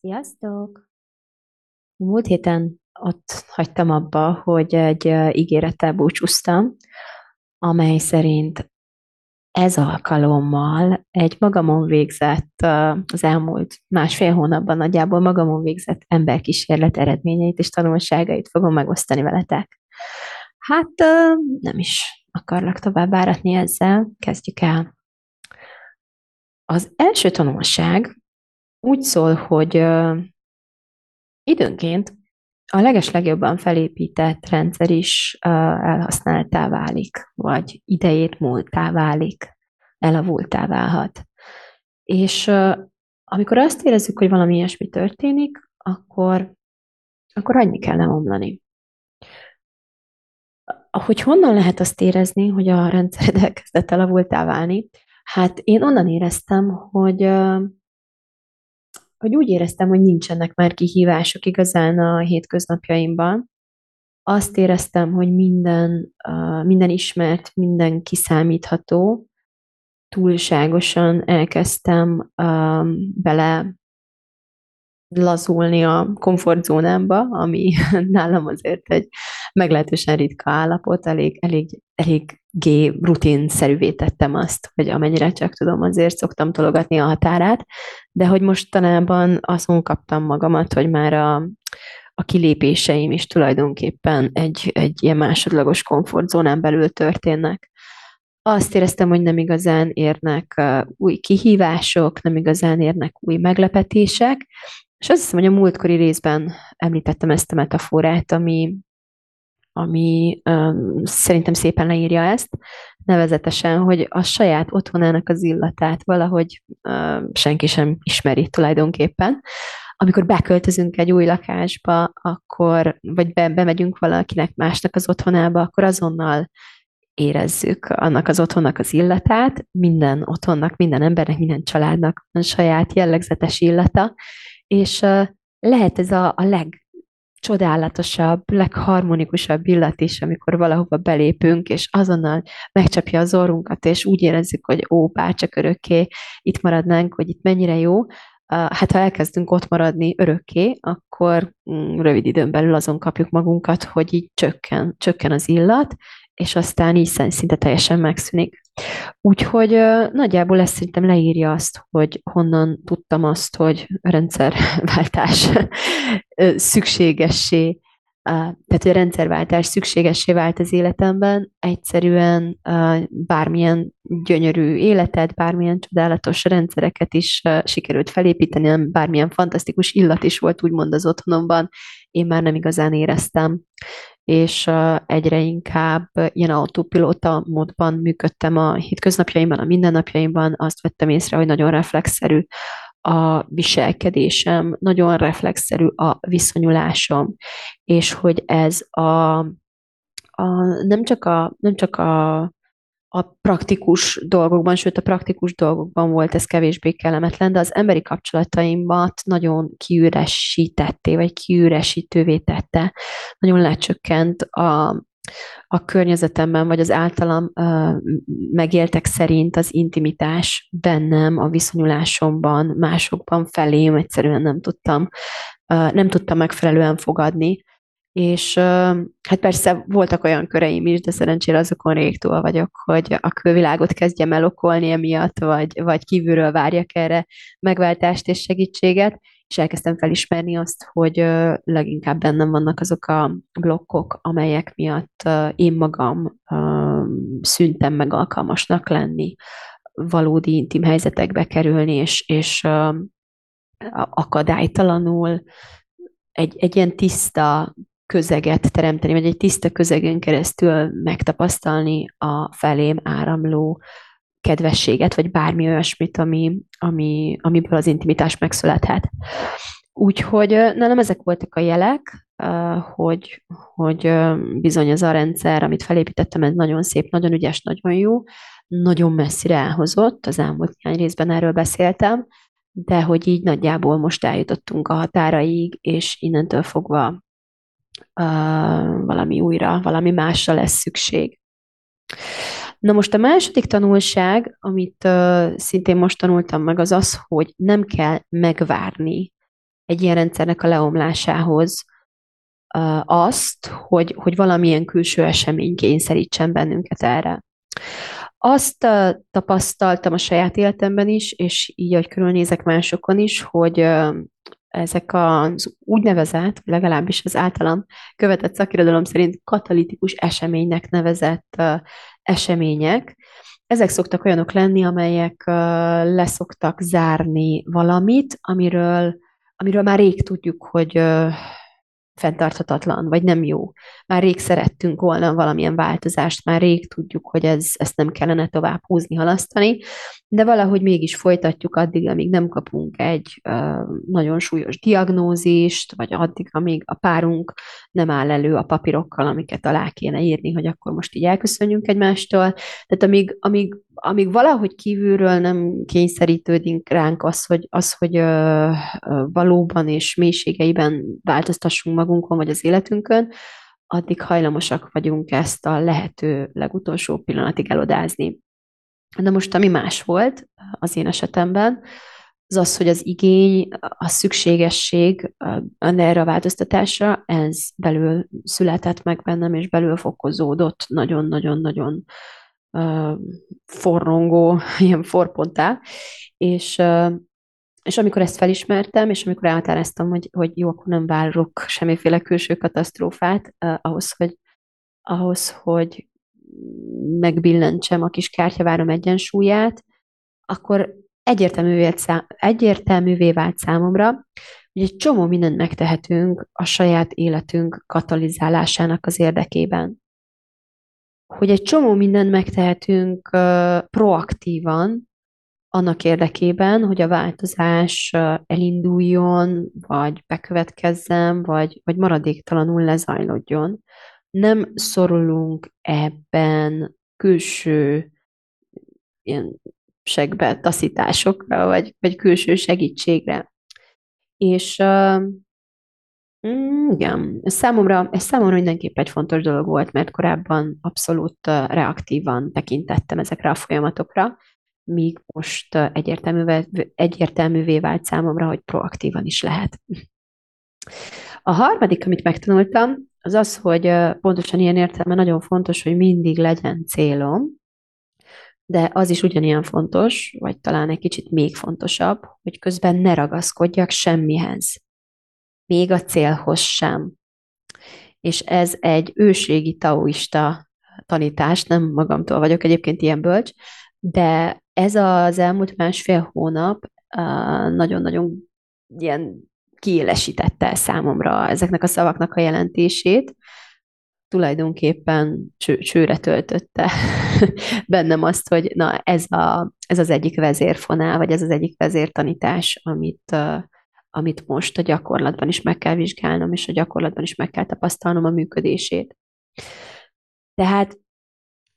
Sziasztok! Múlt héten ott hagytam abba, hogy egy ígérettel búcsúztam, amely szerint ez alkalommal egy magamon végzett, az elmúlt másfél hónapban nagyjából magamon végzett emberkísérlet eredményeit és tanulságait fogom megosztani veletek. Hát nem is akarlak tovább áratni ezzel, kezdjük el. Az első tanulság úgy szól, hogy időnként a legeslegjobban felépített rendszer is elhasználtá válik, vagy idejét múltá válik, elavultá válhat. És amikor azt érezzük, hogy valami ilyesmi történik, akkor, akkor annyi kell omlani. Hogy honnan lehet azt érezni, hogy a rendszered elkezdett elavultá válni? Hát én onnan éreztem, hogy hogy úgy éreztem, hogy nincsenek már kihívások igazán a hétköznapjaimban. Azt éreztem, hogy minden, minden ismert, minden kiszámítható, túlságosan elkezdtem bele lazulni a komfortzónámba, ami nálam azért egy meglehetősen ritka állapot, elég, elég, elég G rutinszerűvé tettem azt, hogy amennyire csak tudom, azért szoktam tologatni a határát, de hogy mostanában azon kaptam magamat, hogy már a, a kilépéseim is tulajdonképpen egy, egy ilyen másodlagos komfortzónán belül történnek. Azt éreztem, hogy nem igazán érnek új kihívások, nem igazán érnek új meglepetések, és azt hiszem, hogy a múltkori részben említettem ezt a metaforát, ami, ami um, szerintem szépen leírja ezt, nevezetesen, hogy a saját otthonának az illatát valahogy um, senki sem ismeri tulajdonképpen. Amikor beköltözünk egy új lakásba, akkor, vagy be, bemegyünk valakinek másnak az otthonába, akkor azonnal érezzük annak az otthonnak az illatát, minden otthonnak, minden embernek, minden családnak van saját jellegzetes illata, és uh, lehet ez a, a leg, legcsodálatosabb, legharmonikusabb illat is, amikor valahova belépünk, és azonnal megcsapja az orrunkat, és úgy érezzük, hogy ó, bárcsak örökké itt maradnánk, hogy itt mennyire jó. Hát ha elkezdünk ott maradni örökké, akkor mm, rövid időn belül azon kapjuk magunkat, hogy így csökken, csökken az illat, és aztán így szinte teljesen megszűnik. Úgyhogy nagyjából ezt szerintem leírja azt, hogy honnan tudtam azt, hogy rendszerváltás szükségessé, tehát hogy a rendszerváltás szükségessé vált az életemben, egyszerűen bármilyen gyönyörű életet, bármilyen csodálatos rendszereket is sikerült felépíteni, bármilyen fantasztikus illat is volt úgymond az otthonomban, én már nem igazán éreztem és egyre inkább ilyen autopilóta módban működtem a hétköznapjaimban, a mindennapjaimban, azt vettem észre, hogy nagyon reflexzerű a viselkedésem, nagyon reflexzerű a viszonyulásom, és hogy ez a, a nem csak a, nem csak a a praktikus dolgokban, sőt a praktikus dolgokban volt ez kevésbé kellemetlen, de az emberi kapcsolataimat nagyon kiüresítetté, vagy kiüresítővé tette. Nagyon lecsökkent a, a környezetemben, vagy az általam uh, megéltek szerint az intimitás bennem, a viszonyulásomban, másokban felém egyszerűen nem tudtam, uh, nem tudtam megfelelően fogadni, és hát persze voltak olyan köreim is, de szerencsére azokon rég túl vagyok, hogy a külvilágot kezdjem el okolni emiatt, vagy, vagy kívülről várjak erre megváltást és segítséget, és elkezdtem felismerni azt, hogy leginkább bennem vannak azok a blokkok, amelyek miatt én magam szüntem meg alkalmasnak lenni, valódi intim helyzetekbe kerülni, és, és akadálytalanul egy, egy ilyen tiszta, közeget teremteni, vagy egy tiszta közegen keresztül megtapasztalni a felém áramló kedvességet, vagy bármi olyasmit, ami, ami, amiből az intimitás megszülethet. Úgyhogy nálam ezek voltak a jelek, hogy, hogy bizony ez a rendszer, amit felépítettem, ez nagyon szép, nagyon ügyes, nagyon jó, nagyon messzire elhozott, az elmúlt néhány részben erről beszéltem, de hogy így nagyjából most eljutottunk a határaig, és innentől fogva valami újra, valami másra lesz szükség. Na most a második tanulság, amit uh, szintén most tanultam meg, az az, hogy nem kell megvárni egy ilyen rendszernek a leomlásához uh, azt, hogy, hogy valamilyen külső esemény kényszerítsen bennünket erre. Azt uh, tapasztaltam a saját életemben is, és így, hogy körülnézek másokon is, hogy uh, ezek az úgynevezett, legalábbis az általam követett szakirodalom szerint katalitikus eseménynek nevezett események, ezek szoktak olyanok lenni, amelyek leszoktak zárni valamit, amiről, amiről már rég tudjuk, hogy fenntarthatatlan, vagy nem jó. Már rég szerettünk volna valamilyen változást, már rég tudjuk, hogy ez, ezt nem kellene tovább húzni, halasztani, de valahogy mégis folytatjuk addig, amíg nem kapunk egy uh, nagyon súlyos diagnózist, vagy addig, amíg a párunk nem áll elő a papírokkal, amiket alá kéne írni, hogy akkor most így elköszönjünk egymástól. Tehát amíg, amíg, amíg valahogy kívülről nem kényszerítődik ránk az, hogy, az, hogy uh, valóban és mélységeiben változtassunk magunkon, vagy az életünkön, addig hajlamosak vagyunk ezt a lehető legutolsó pillanatig elodázni. De most, ami más volt az én esetemben, az az, hogy az igény, a szükségesség erre a változtatásra, ez belül született meg bennem, és belül fokozódott nagyon-nagyon-nagyon forrongó, ilyen forpontá, és, és amikor ezt felismertem, és amikor elhatároztam, hogy, hogy jó, akkor nem várok semmiféle külső katasztrófát ahhoz, hogy, ahhoz, hogy megbillentsem a kis kártyavárom egyensúlyát, akkor egyértelművé, egyértelművé vált számomra, hogy egy csomó mindent megtehetünk a saját életünk katalizálásának az érdekében. Hogy egy csomó mindent megtehetünk proaktívan, annak érdekében, hogy a változás elinduljon, vagy bekövetkezzen, vagy, vagy maradéktalanul lezajlódjon nem szorulunk ebben külső ilyen segbe, taszításokra, vagy, vagy külső segítségre. És uh, igen, ez számomra, ez számomra mindenképp egy fontos dolog volt, mert korábban abszolút reaktívan tekintettem ezekre a folyamatokra, míg most egyértelművé, egyértelművé vált számomra, hogy proaktívan is lehet. A harmadik, amit megtanultam, az az, hogy pontosan ilyen értelme nagyon fontos, hogy mindig legyen célom, de az is ugyanilyen fontos, vagy talán egy kicsit még fontosabb, hogy közben ne ragaszkodjak semmihez. Még a célhoz sem. És ez egy őségi taoista tanítás, nem magamtól vagyok egyébként ilyen bölcs, de ez az elmúlt másfél hónap nagyon-nagyon ilyen kiélesítette számomra ezeknek a szavaknak a jelentését, tulajdonképpen cső, csőre töltötte bennem azt, hogy na ez, a, ez az egyik vezérfonál, vagy ez az egyik vezértanítás, amit, amit most a gyakorlatban is meg kell vizsgálnom, és a gyakorlatban is meg kell tapasztalnom a működését. Tehát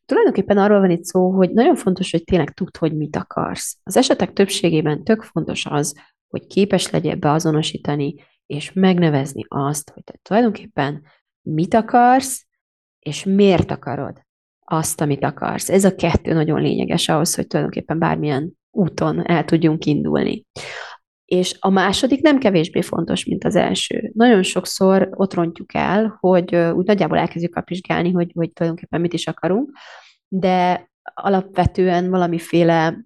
tulajdonképpen arról van itt szó, hogy nagyon fontos, hogy tényleg tudd, hogy mit akarsz. Az esetek többségében tök fontos az, hogy képes legyél beazonosítani, és megnevezni azt, hogy te tulajdonképpen mit akarsz, és miért akarod azt, amit akarsz. Ez a kettő nagyon lényeges ahhoz, hogy tulajdonképpen bármilyen úton el tudjunk indulni. És a második nem kevésbé fontos, mint az első. Nagyon sokszor ott rontjuk el, hogy úgy nagyjából elkezdjük kapizsgálni, hogy, hogy tulajdonképpen mit is akarunk, de alapvetően valamiféle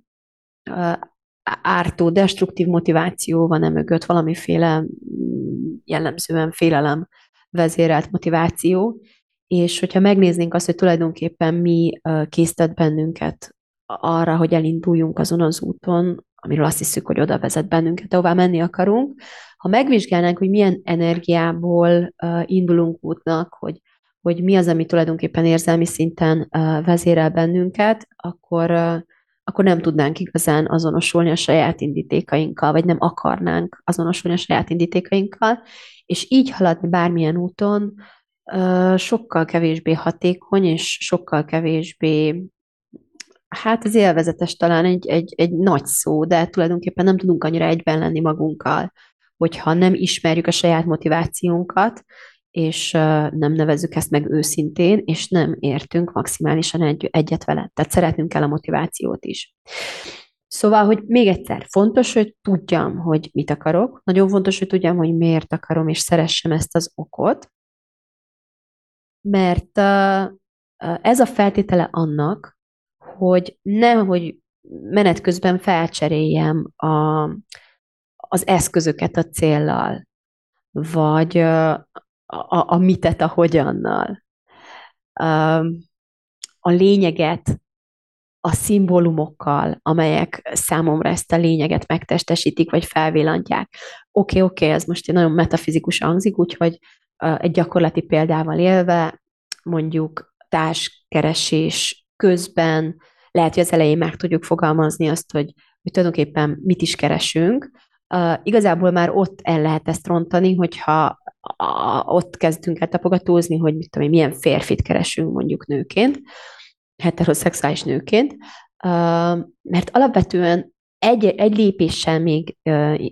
ártó, destruktív motiváció van e mögött, valamiféle mm, jellemzően félelem vezérelt motiváció, és hogyha megnéznénk azt, hogy tulajdonképpen mi késztet bennünket arra, hogy elinduljunk azon az úton, amiről azt hiszük, hogy oda vezet bennünket, ahová menni akarunk, ha megvizsgálnánk, hogy milyen energiából indulunk útnak, hogy, hogy mi az, ami tulajdonképpen érzelmi szinten vezérel bennünket, akkor akkor nem tudnánk igazán azonosulni a saját indítékainkkal, vagy nem akarnánk azonosulni a saját indítékainkkal, és így haladni bármilyen úton sokkal kevésbé hatékony, és sokkal kevésbé hát az élvezetes talán egy, egy, egy nagy szó, de tulajdonképpen nem tudunk annyira egyben lenni magunkkal, hogyha nem ismerjük a saját motivációnkat, és nem nevezzük ezt meg őszintén, és nem értünk maximálisan egy, egyet vele. Tehát szeretnünk kell a motivációt is. Szóval, hogy még egyszer, fontos, hogy tudjam, hogy mit akarok, nagyon fontos, hogy tudjam, hogy miért akarom, és szeressem ezt az okot, mert ez a feltétele annak, hogy nem, hogy menet közben felcseréljem a, az eszközöket a céllal, vagy a, a, a mitet a hogyannal. A lényeget a szimbólumokkal, amelyek számomra ezt a lényeget megtestesítik, vagy felvillantják. Oké, okay, oké, okay, ez most nagyon metafizikus hangzik, úgyhogy egy gyakorlati példával élve, mondjuk társkeresés közben, lehet, hogy az elején meg tudjuk fogalmazni azt, hogy, hogy tulajdonképpen mit is keresünk. Uh, igazából már ott el lehet ezt rontani, hogyha a, ott kezdünk el tapogatózni, hogy mit tudom én, milyen férfit keresünk mondjuk nőként, heteroszexuális nőként, uh, mert alapvetően egy, egy lépéssel még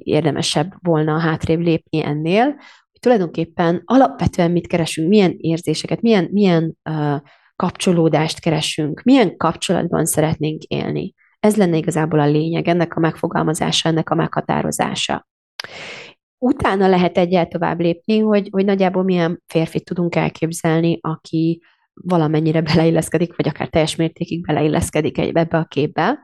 érdemesebb volna hátrébb lépni ennél, hogy tulajdonképpen alapvetően mit keresünk, milyen érzéseket, milyen, milyen uh, kapcsolódást keresünk, milyen kapcsolatban szeretnénk élni. Ez lenne igazából a lényeg, ennek a megfogalmazása, ennek a meghatározása. Utána lehet egyel tovább lépni, hogy, hogy nagyjából milyen férfit tudunk elképzelni, aki valamennyire beleilleszkedik, vagy akár teljes mértékig beleilleszkedik ebbe a képbe,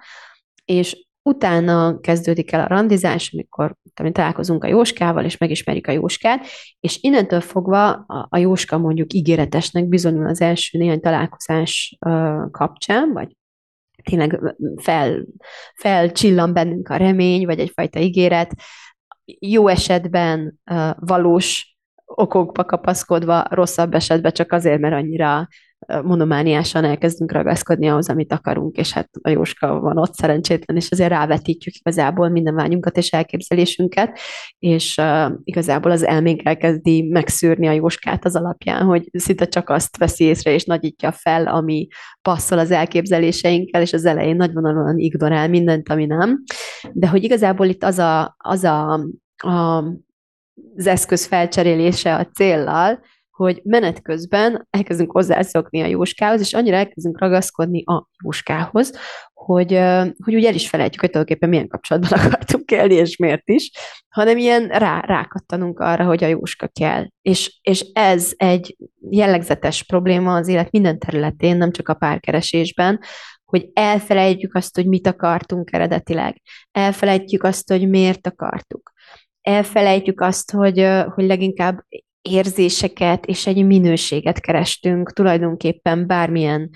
és utána kezdődik el a randizás, amikor tudom, találkozunk a Jóskával, és megismerjük a Jóskát, és innentől fogva a, a Jóska mondjuk ígéretesnek bizonyul az első néhány találkozás kapcsán, vagy tényleg fel, felcsillan bennünk a remény, vagy egyfajta ígéret, jó esetben valós okokba kapaszkodva, rosszabb esetben csak azért, mert annyira monomániásan elkezdünk ragaszkodni ahhoz, amit akarunk, és hát a Jóska van ott szerencsétlen, és azért rávetítjük igazából minden vágyunkat és elképzelésünket, és uh, igazából az elménk elkezdi megszűrni a Jóskát az alapján, hogy szinte csak azt veszi észre és nagyítja fel, ami passzol az elképzeléseinkkel, és az elején nagyvonalúan ignorál mindent, ami nem. De hogy igazából itt az a, az a, a az eszköz felcserélése a céllal, hogy menet közben elkezdünk hozzászokni a jóskához, és annyira elkezdünk ragaszkodni a jóskához, hogy, hogy úgy el is felejtjük, hogy tulajdonképpen milyen kapcsolatban akartunk élni, és miért is, hanem ilyen rá, rákattanunk arra, hogy a jóska kell. És, és ez egy jellegzetes probléma az élet minden területén, nem csak a párkeresésben, hogy elfelejtjük azt, hogy mit akartunk eredetileg. Elfelejtjük azt, hogy miért akartuk. Elfelejtjük azt, hogy, hogy leginkább érzéseket és egy minőséget kerestünk tulajdonképpen bármilyen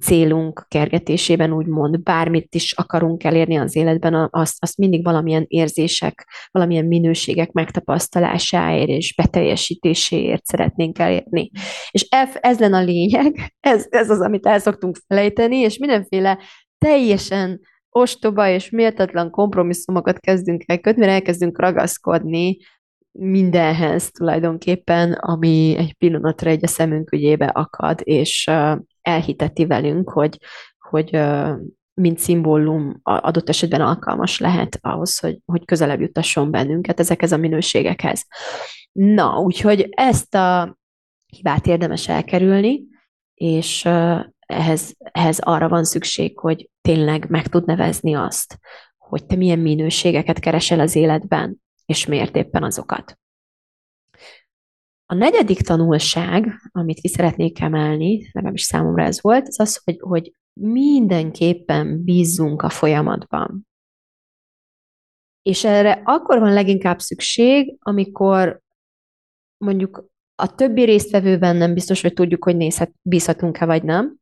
célunk kergetésében, úgymond bármit is akarunk elérni az életben, azt, azt mindig valamilyen érzések, valamilyen minőségek megtapasztalásáért és beteljesítéséért szeretnénk elérni. És ez lenne a lényeg, ez, ez az, amit el szoktunk felejteni, és mindenféle teljesen ostoba és méltatlan kompromisszumokat kezdünk el kötni, mert elkezdünk ragaszkodni mindenhez tulajdonképpen, ami egy pillanatra egy a szemünk ügyébe akad, és elhiteti velünk, hogy, hogy mint szimbólum adott esetben alkalmas lehet ahhoz, hogy, hogy közelebb jutasson bennünket ezekhez a minőségekhez. Na, úgyhogy ezt a hibát érdemes elkerülni, és ehhez, ehhez arra van szükség, hogy tényleg meg tud nevezni azt, hogy te milyen minőségeket keresel az életben, és miért éppen azokat. A negyedik tanulság, amit ki szeretnék emelni, legalábbis számomra ez volt, az az, hogy, hogy mindenképpen bízzunk a folyamatban. És erre akkor van leginkább szükség, amikor mondjuk a többi résztvevőben nem biztos, hogy tudjuk, hogy nézhet, bízhatunk-e vagy nem,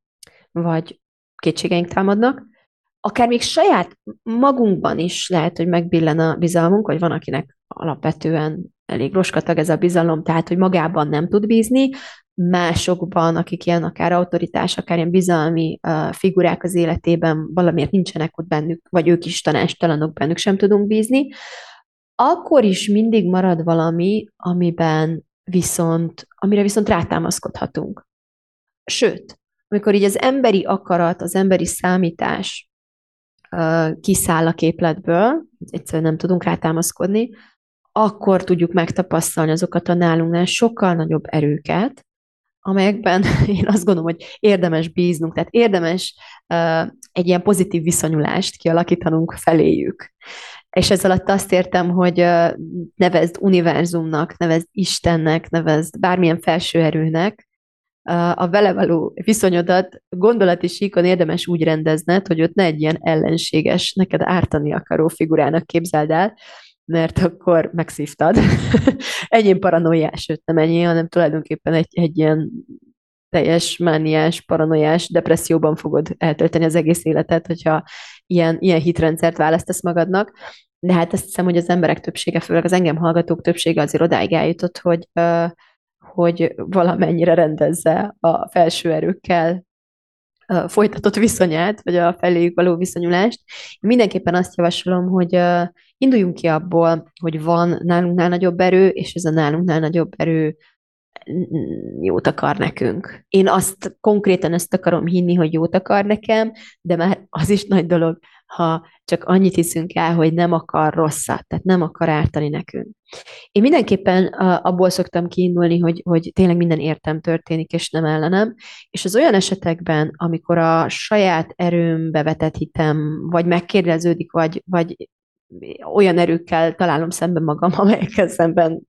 vagy kétségeink támadnak, akár még saját magunkban is lehet, hogy megbillen a bizalmunk, vagy van, akinek alapvetően elég roskatag ez a bizalom, tehát hogy magában nem tud bízni, másokban, akik ilyen akár autoritás, akár ilyen bizalmi uh, figurák az életében valamiért nincsenek ott bennük, vagy ők is tanástalanok bennük sem tudunk bízni, akkor is mindig marad valami, amiben viszont, amire viszont rátámaszkodhatunk. Sőt, amikor így az emberi akarat, az emberi számítás kiszáll a képletből, egyszerűen nem tudunk rátámaszkodni, akkor tudjuk megtapasztalni azokat a nálunknál sokkal nagyobb erőket, amelyekben én azt gondolom, hogy érdemes bíznunk, tehát érdemes uh, egy ilyen pozitív viszonyulást kialakítanunk feléjük. És ezzel alatt azt értem, hogy uh, nevezd univerzumnak, nevezd Istennek, nevezd bármilyen felső erőnek, a vele való viszonyodat gondolati síkon érdemes úgy rendezned, hogy ott ne egy ilyen ellenséges, neked ártani akaró figurának képzeld el, mert akkor megszívtad. ennyi paranoiás, sőt nem ennyi, hanem tulajdonképpen egy, egy ilyen teljes mániás, paranoiás depresszióban fogod eltölteni az egész életet, hogyha ilyen, ilyen hitrendszert választasz magadnak. De hát azt hiszem, hogy az emberek többsége, főleg az engem hallgatók többsége azért odáig eljutott, hogy, hogy valamennyire rendezze a felső erőkkel folytatott viszonyát, vagy a feléjük való viszonyulást. Én mindenképpen azt javasolom, hogy induljunk ki abból, hogy van nálunknál nagyobb erő, és ez a nálunknál nagyobb erő jót akar nekünk. Én azt konkrétan ezt akarom hinni, hogy jót akar nekem, de már az is nagy dolog, ha csak annyit hiszünk el, hogy nem akar rosszat, tehát nem akar ártani nekünk. Én mindenképpen abból szoktam kiindulni, hogy, hogy tényleg minden értem történik, és nem ellenem, és az olyan esetekben, amikor a saját erőmbe vetett hitem, vagy megkérdeződik, vagy, vagy olyan erőkkel találom szemben magam, amelyekkel szemben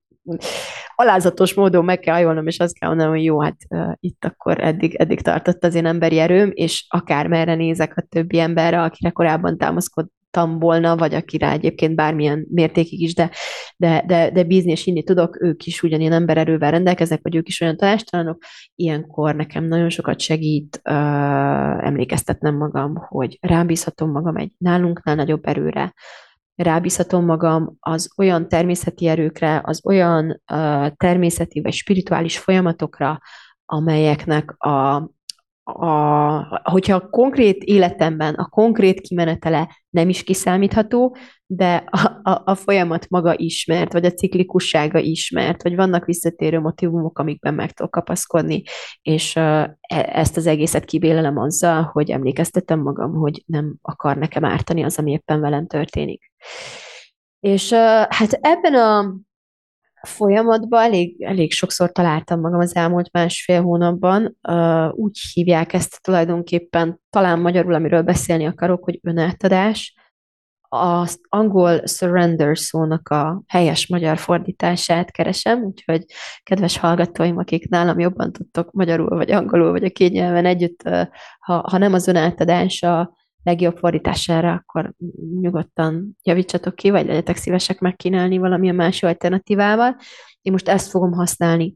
alázatos módon meg kell ajánlom, és azt kell mondanom, hogy jó, hát uh, itt akkor eddig, eddig tartott az én emberi erőm, és akár merre nézek a többi emberre, akire korábban támaszkodtam volna, vagy akire egyébként bármilyen mértékig is, de, de, de, de bízni és hinni tudok, ők is ugyanilyen embererővel rendelkeznek, vagy ők is olyan tanástalanok, ilyenkor nekem nagyon sokat segít uh, emlékeztetnem magam, hogy rám bízhatom magam egy nálunknál nagyobb erőre, rábízhatom magam az olyan természeti erőkre, az olyan uh, természeti vagy spirituális folyamatokra, amelyeknek a, a, hogyha a konkrét életemben a konkrét kimenetele nem is kiszámítható, de a, a, a folyamat maga ismert, vagy a ciklikussága ismert, vagy vannak visszatérő motivumok, amikben meg tudok kapaszkodni, és uh, ezt az egészet kibélelem azzal, hogy emlékeztetem magam, hogy nem akar nekem ártani az, ami éppen velem történik. És uh, hát ebben a folyamatban elég, elég sokszor találtam magam az elmúlt másfél hónapban. Úgy hívják ezt tulajdonképpen, talán magyarul, amiről beszélni akarok, hogy önátadás. Az angol surrender szónak a helyes magyar fordítását keresem, úgyhogy kedves hallgatóim, akik nálam jobban tudtok magyarul, vagy angolul, vagy a két nyelven együtt, ha, ha nem az önátadás a legjobb fordítására, akkor nyugodtan javítsatok ki, vagy legyetek szívesek megkínálni valamilyen más alternatívával. Én most ezt fogom használni.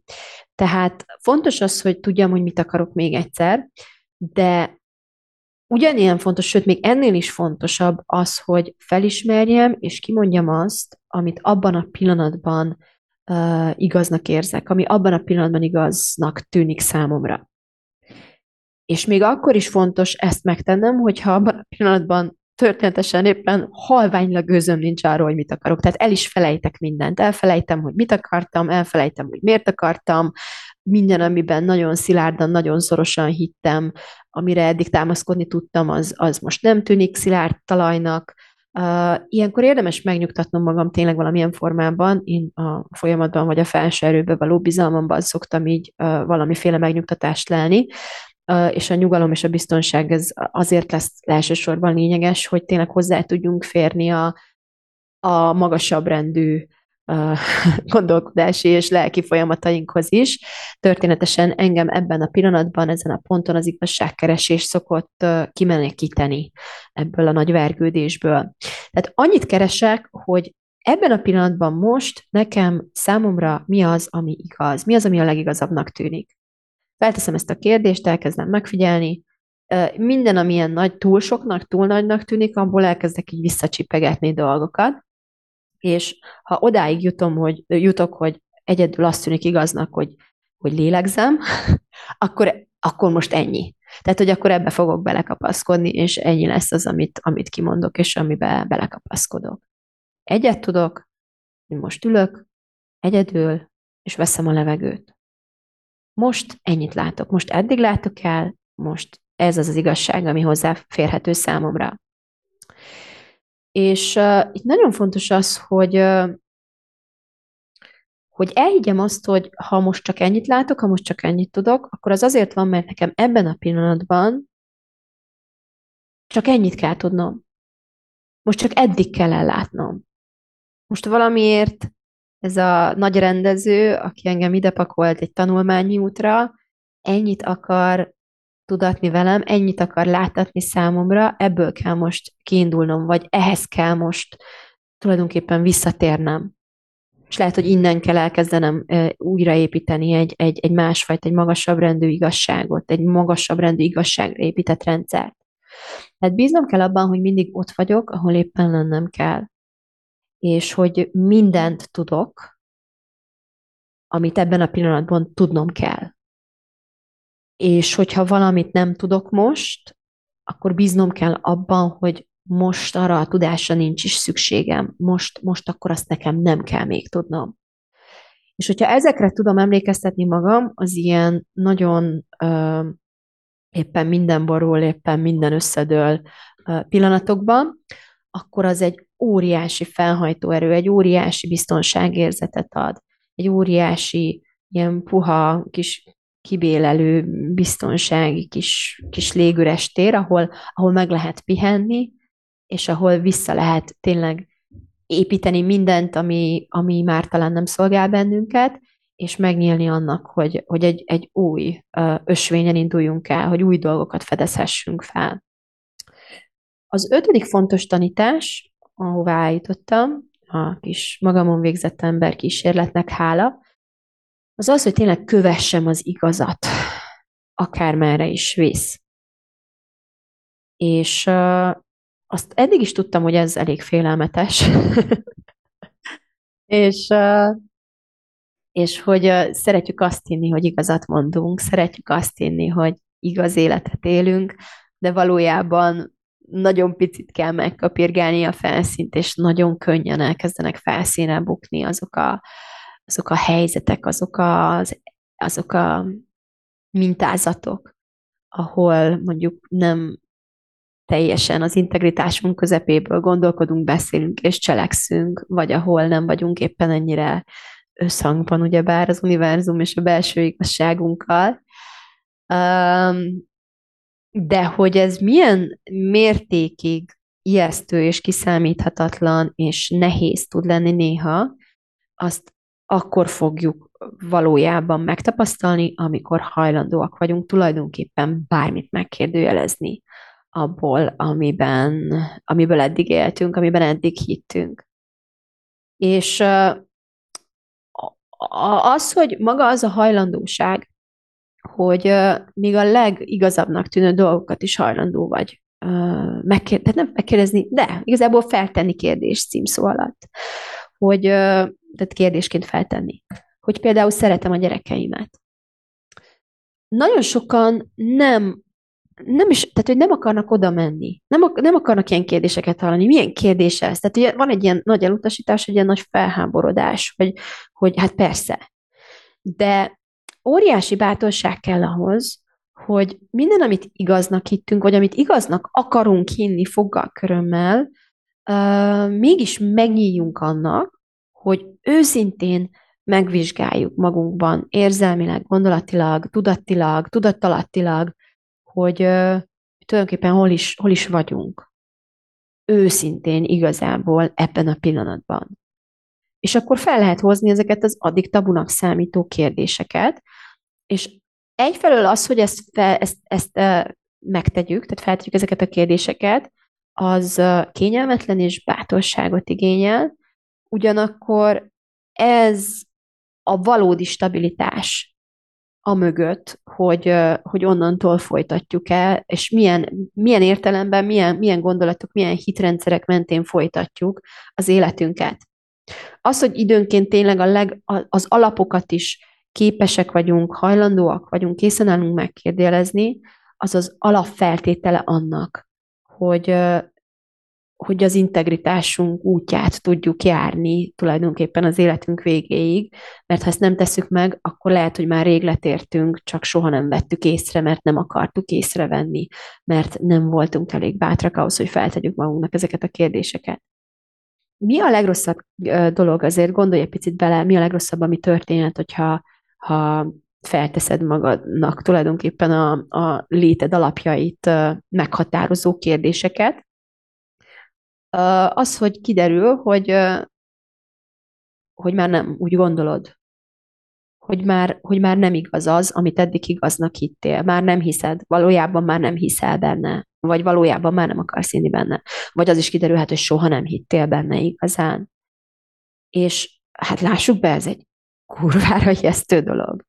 Tehát fontos az, hogy tudjam, hogy mit akarok még egyszer, de ugyanilyen fontos, sőt, még ennél is fontosabb az, hogy felismerjem és kimondjam azt, amit abban a pillanatban uh, igaznak érzek, ami abban a pillanatban igaznak tűnik számomra. És még akkor is fontos ezt megtennem, hogyha abban a pillanatban történetesen éppen halványlag gőzöm nincs arról, hogy mit akarok. Tehát el is felejtek mindent. Elfelejtem, hogy mit akartam, elfelejtem, hogy miért akartam, minden, amiben nagyon szilárdan, nagyon szorosan hittem, amire eddig támaszkodni tudtam, az, az most nem tűnik szilárd talajnak. Uh, ilyenkor érdemes megnyugtatnom magam tényleg valamilyen formában, én a folyamatban vagy a felső erőbe való bizalmamban szoktam így uh, valamiféle megnyugtatást lelni, és a nyugalom és a biztonság ez azért lesz elsősorban lényeges, hogy tényleg hozzá tudjunk férni a, a magasabb rendű gondolkodási és lelki folyamatainkhoz is. Történetesen engem ebben a pillanatban, ezen a ponton az igazságkeresés szokott kimenekíteni ebből a nagy vergődésből. Tehát annyit keresek, hogy ebben a pillanatban most nekem számomra mi az, ami igaz, mi az, ami a legigazabbnak tűnik felteszem ezt a kérdést, elkezdem megfigyelni, minden, ami ilyen nagy, túl soknak, túl nagynak tűnik, abból elkezdek így visszacsipegetni dolgokat, és ha odáig jutom, hogy, jutok, hogy egyedül azt tűnik igaznak, hogy hogy lélegzem, akkor, akkor most ennyi. Tehát, hogy akkor ebbe fogok belekapaszkodni, és ennyi lesz az, amit, amit kimondok, és amibe belekapaszkodok. Egyet tudok, hogy most ülök, egyedül, és veszem a levegőt. Most ennyit látok, most eddig látok el, most ez az az igazság, ami hozzáférhető számomra. És uh, itt nagyon fontos az, hogy uh, hogy elhiggyem azt, hogy ha most csak ennyit látok, ha most csak ennyit tudok, akkor az azért van, mert nekem ebben a pillanatban csak ennyit kell tudnom. Most csak eddig kell ellátnom. Most valamiért ez a nagy rendező, aki engem ide pakolt egy tanulmányi útra, ennyit akar tudatni velem, ennyit akar láthatni számomra, ebből kell most kiindulnom, vagy ehhez kell most tulajdonképpen visszatérnem. És lehet, hogy innen kell elkezdenem újraépíteni egy, egy, egy másfajta, egy magasabb rendű igazságot, egy magasabb rendű igazságra épített rendszert. Tehát bíznom kell abban, hogy mindig ott vagyok, ahol éppen lennem kell. És hogy mindent tudok, amit ebben a pillanatban tudnom kell. És hogyha valamit nem tudok most, akkor bíznom kell abban, hogy most arra a tudásra nincs is szükségem, most, most akkor azt nekem nem kell még tudnom. És hogyha ezekre tudom emlékeztetni magam, az ilyen nagyon ö, éppen minden borul, éppen minden összedől ö, pillanatokban, akkor az egy óriási felhajtóerő, egy óriási biztonságérzetet ad, egy óriási ilyen puha kis kibélelő biztonsági kis, kis légüres tér, ahol, ahol meg lehet pihenni, és ahol vissza lehet tényleg építeni mindent, ami, ami már talán nem szolgál bennünket, és megnyílni annak, hogy, hogy egy, egy új ösvényen induljunk el, hogy új dolgokat fedezhessünk fel. Az ötödik fontos tanítás, ahová eljutottam, a kis magamon végzett ember kísérletnek hála, az az, hogy tényleg kövessem az igazat, akármerre is visz. És uh, azt eddig is tudtam, hogy ez elég félelmetes. és, uh, és hogy uh, szeretjük azt hinni, hogy igazat mondunk, szeretjük azt hinni, hogy igaz életet élünk, de valójában nagyon picit kell megkapirgálni a felszínt, és nagyon könnyen elkezdenek felszínre bukni azok a, azok a helyzetek, azok, az, azok a mintázatok, ahol mondjuk nem teljesen az integritásunk közepéből gondolkodunk, beszélünk és cselekszünk, vagy ahol nem vagyunk éppen ennyire összhangban, ugyebár az univerzum és a belső igazságunkkal. De hogy ez milyen mértékig ijesztő és kiszámíthatatlan és nehéz tud lenni néha, azt akkor fogjuk valójában megtapasztalni, amikor hajlandóak vagyunk tulajdonképpen bármit megkérdőjelezni abból, amiben, amiből eddig éltünk, amiben eddig hittünk. És az, hogy maga az a hajlandóság, hogy még a legigazabbnak tűnő dolgokat is hajlandó vagy megkér, tehát nem megkérdezni, de igazából feltenni kérdés címszó alatt, hogy tehát kérdésként feltenni, hogy például szeretem a gyerekeimet. Nagyon sokan nem nem is, tehát hogy nem akarnak oda menni. Nem, nem akarnak ilyen kérdéseket hallani. Milyen kérdés ez? Tehát ugye van egy ilyen nagy elutasítás, egy ilyen nagy felháborodás, hogy, hogy hát persze. De óriási bátorság kell ahhoz, hogy minden, amit igaznak hittünk, vagy amit igaznak akarunk hinni foggal körömmel, uh, mégis megnyíljunk annak, hogy őszintén megvizsgáljuk magunkban érzelmileg, gondolatilag, tudattilag, tudattalattilag, hogy uh, tulajdonképpen hol is, hol is vagyunk. Őszintén igazából ebben a pillanatban. És akkor fel lehet hozni ezeket az addig tabunak számító kérdéseket, és egyfelől az, hogy ezt, fel, ezt, ezt megtegyük, tehát feltegyük ezeket a kérdéseket, az kényelmetlen és bátorságot igényel, ugyanakkor ez a valódi stabilitás a mögött, hogy, hogy onnantól folytatjuk el, és milyen, milyen értelemben, milyen, milyen gondolatok, milyen hitrendszerek mentén folytatjuk az életünket. Az, hogy időnként tényleg a leg, az alapokat is képesek vagyunk, hajlandóak vagyunk, készen állunk megkérdelezni, az az alapfeltétele annak, hogy, hogy az integritásunk útját tudjuk járni tulajdonképpen az életünk végéig, mert ha ezt nem tesszük meg, akkor lehet, hogy már rég letértünk, csak soha nem vettük észre, mert nem akartuk észrevenni, mert nem voltunk elég bátrak ahhoz, hogy feltegyük magunknak ezeket a kérdéseket. Mi a legrosszabb dolog azért, gondolj egy picit bele, mi a legrosszabb, ami történhet, hogyha ha felteszed magadnak tulajdonképpen a, a léted alapjait meghatározó kérdéseket. Az, hogy kiderül, hogy, hogy már nem úgy gondolod, hogy már, hogy már nem igaz az, amit eddig igaznak hittél. Már nem hiszed, valójában már nem hiszel benne, vagy valójában már nem akarsz hinni benne. Vagy az is kiderülhet, hogy soha nem hittél benne igazán. És hát lássuk be, ez egy kurvára ijesztő dolog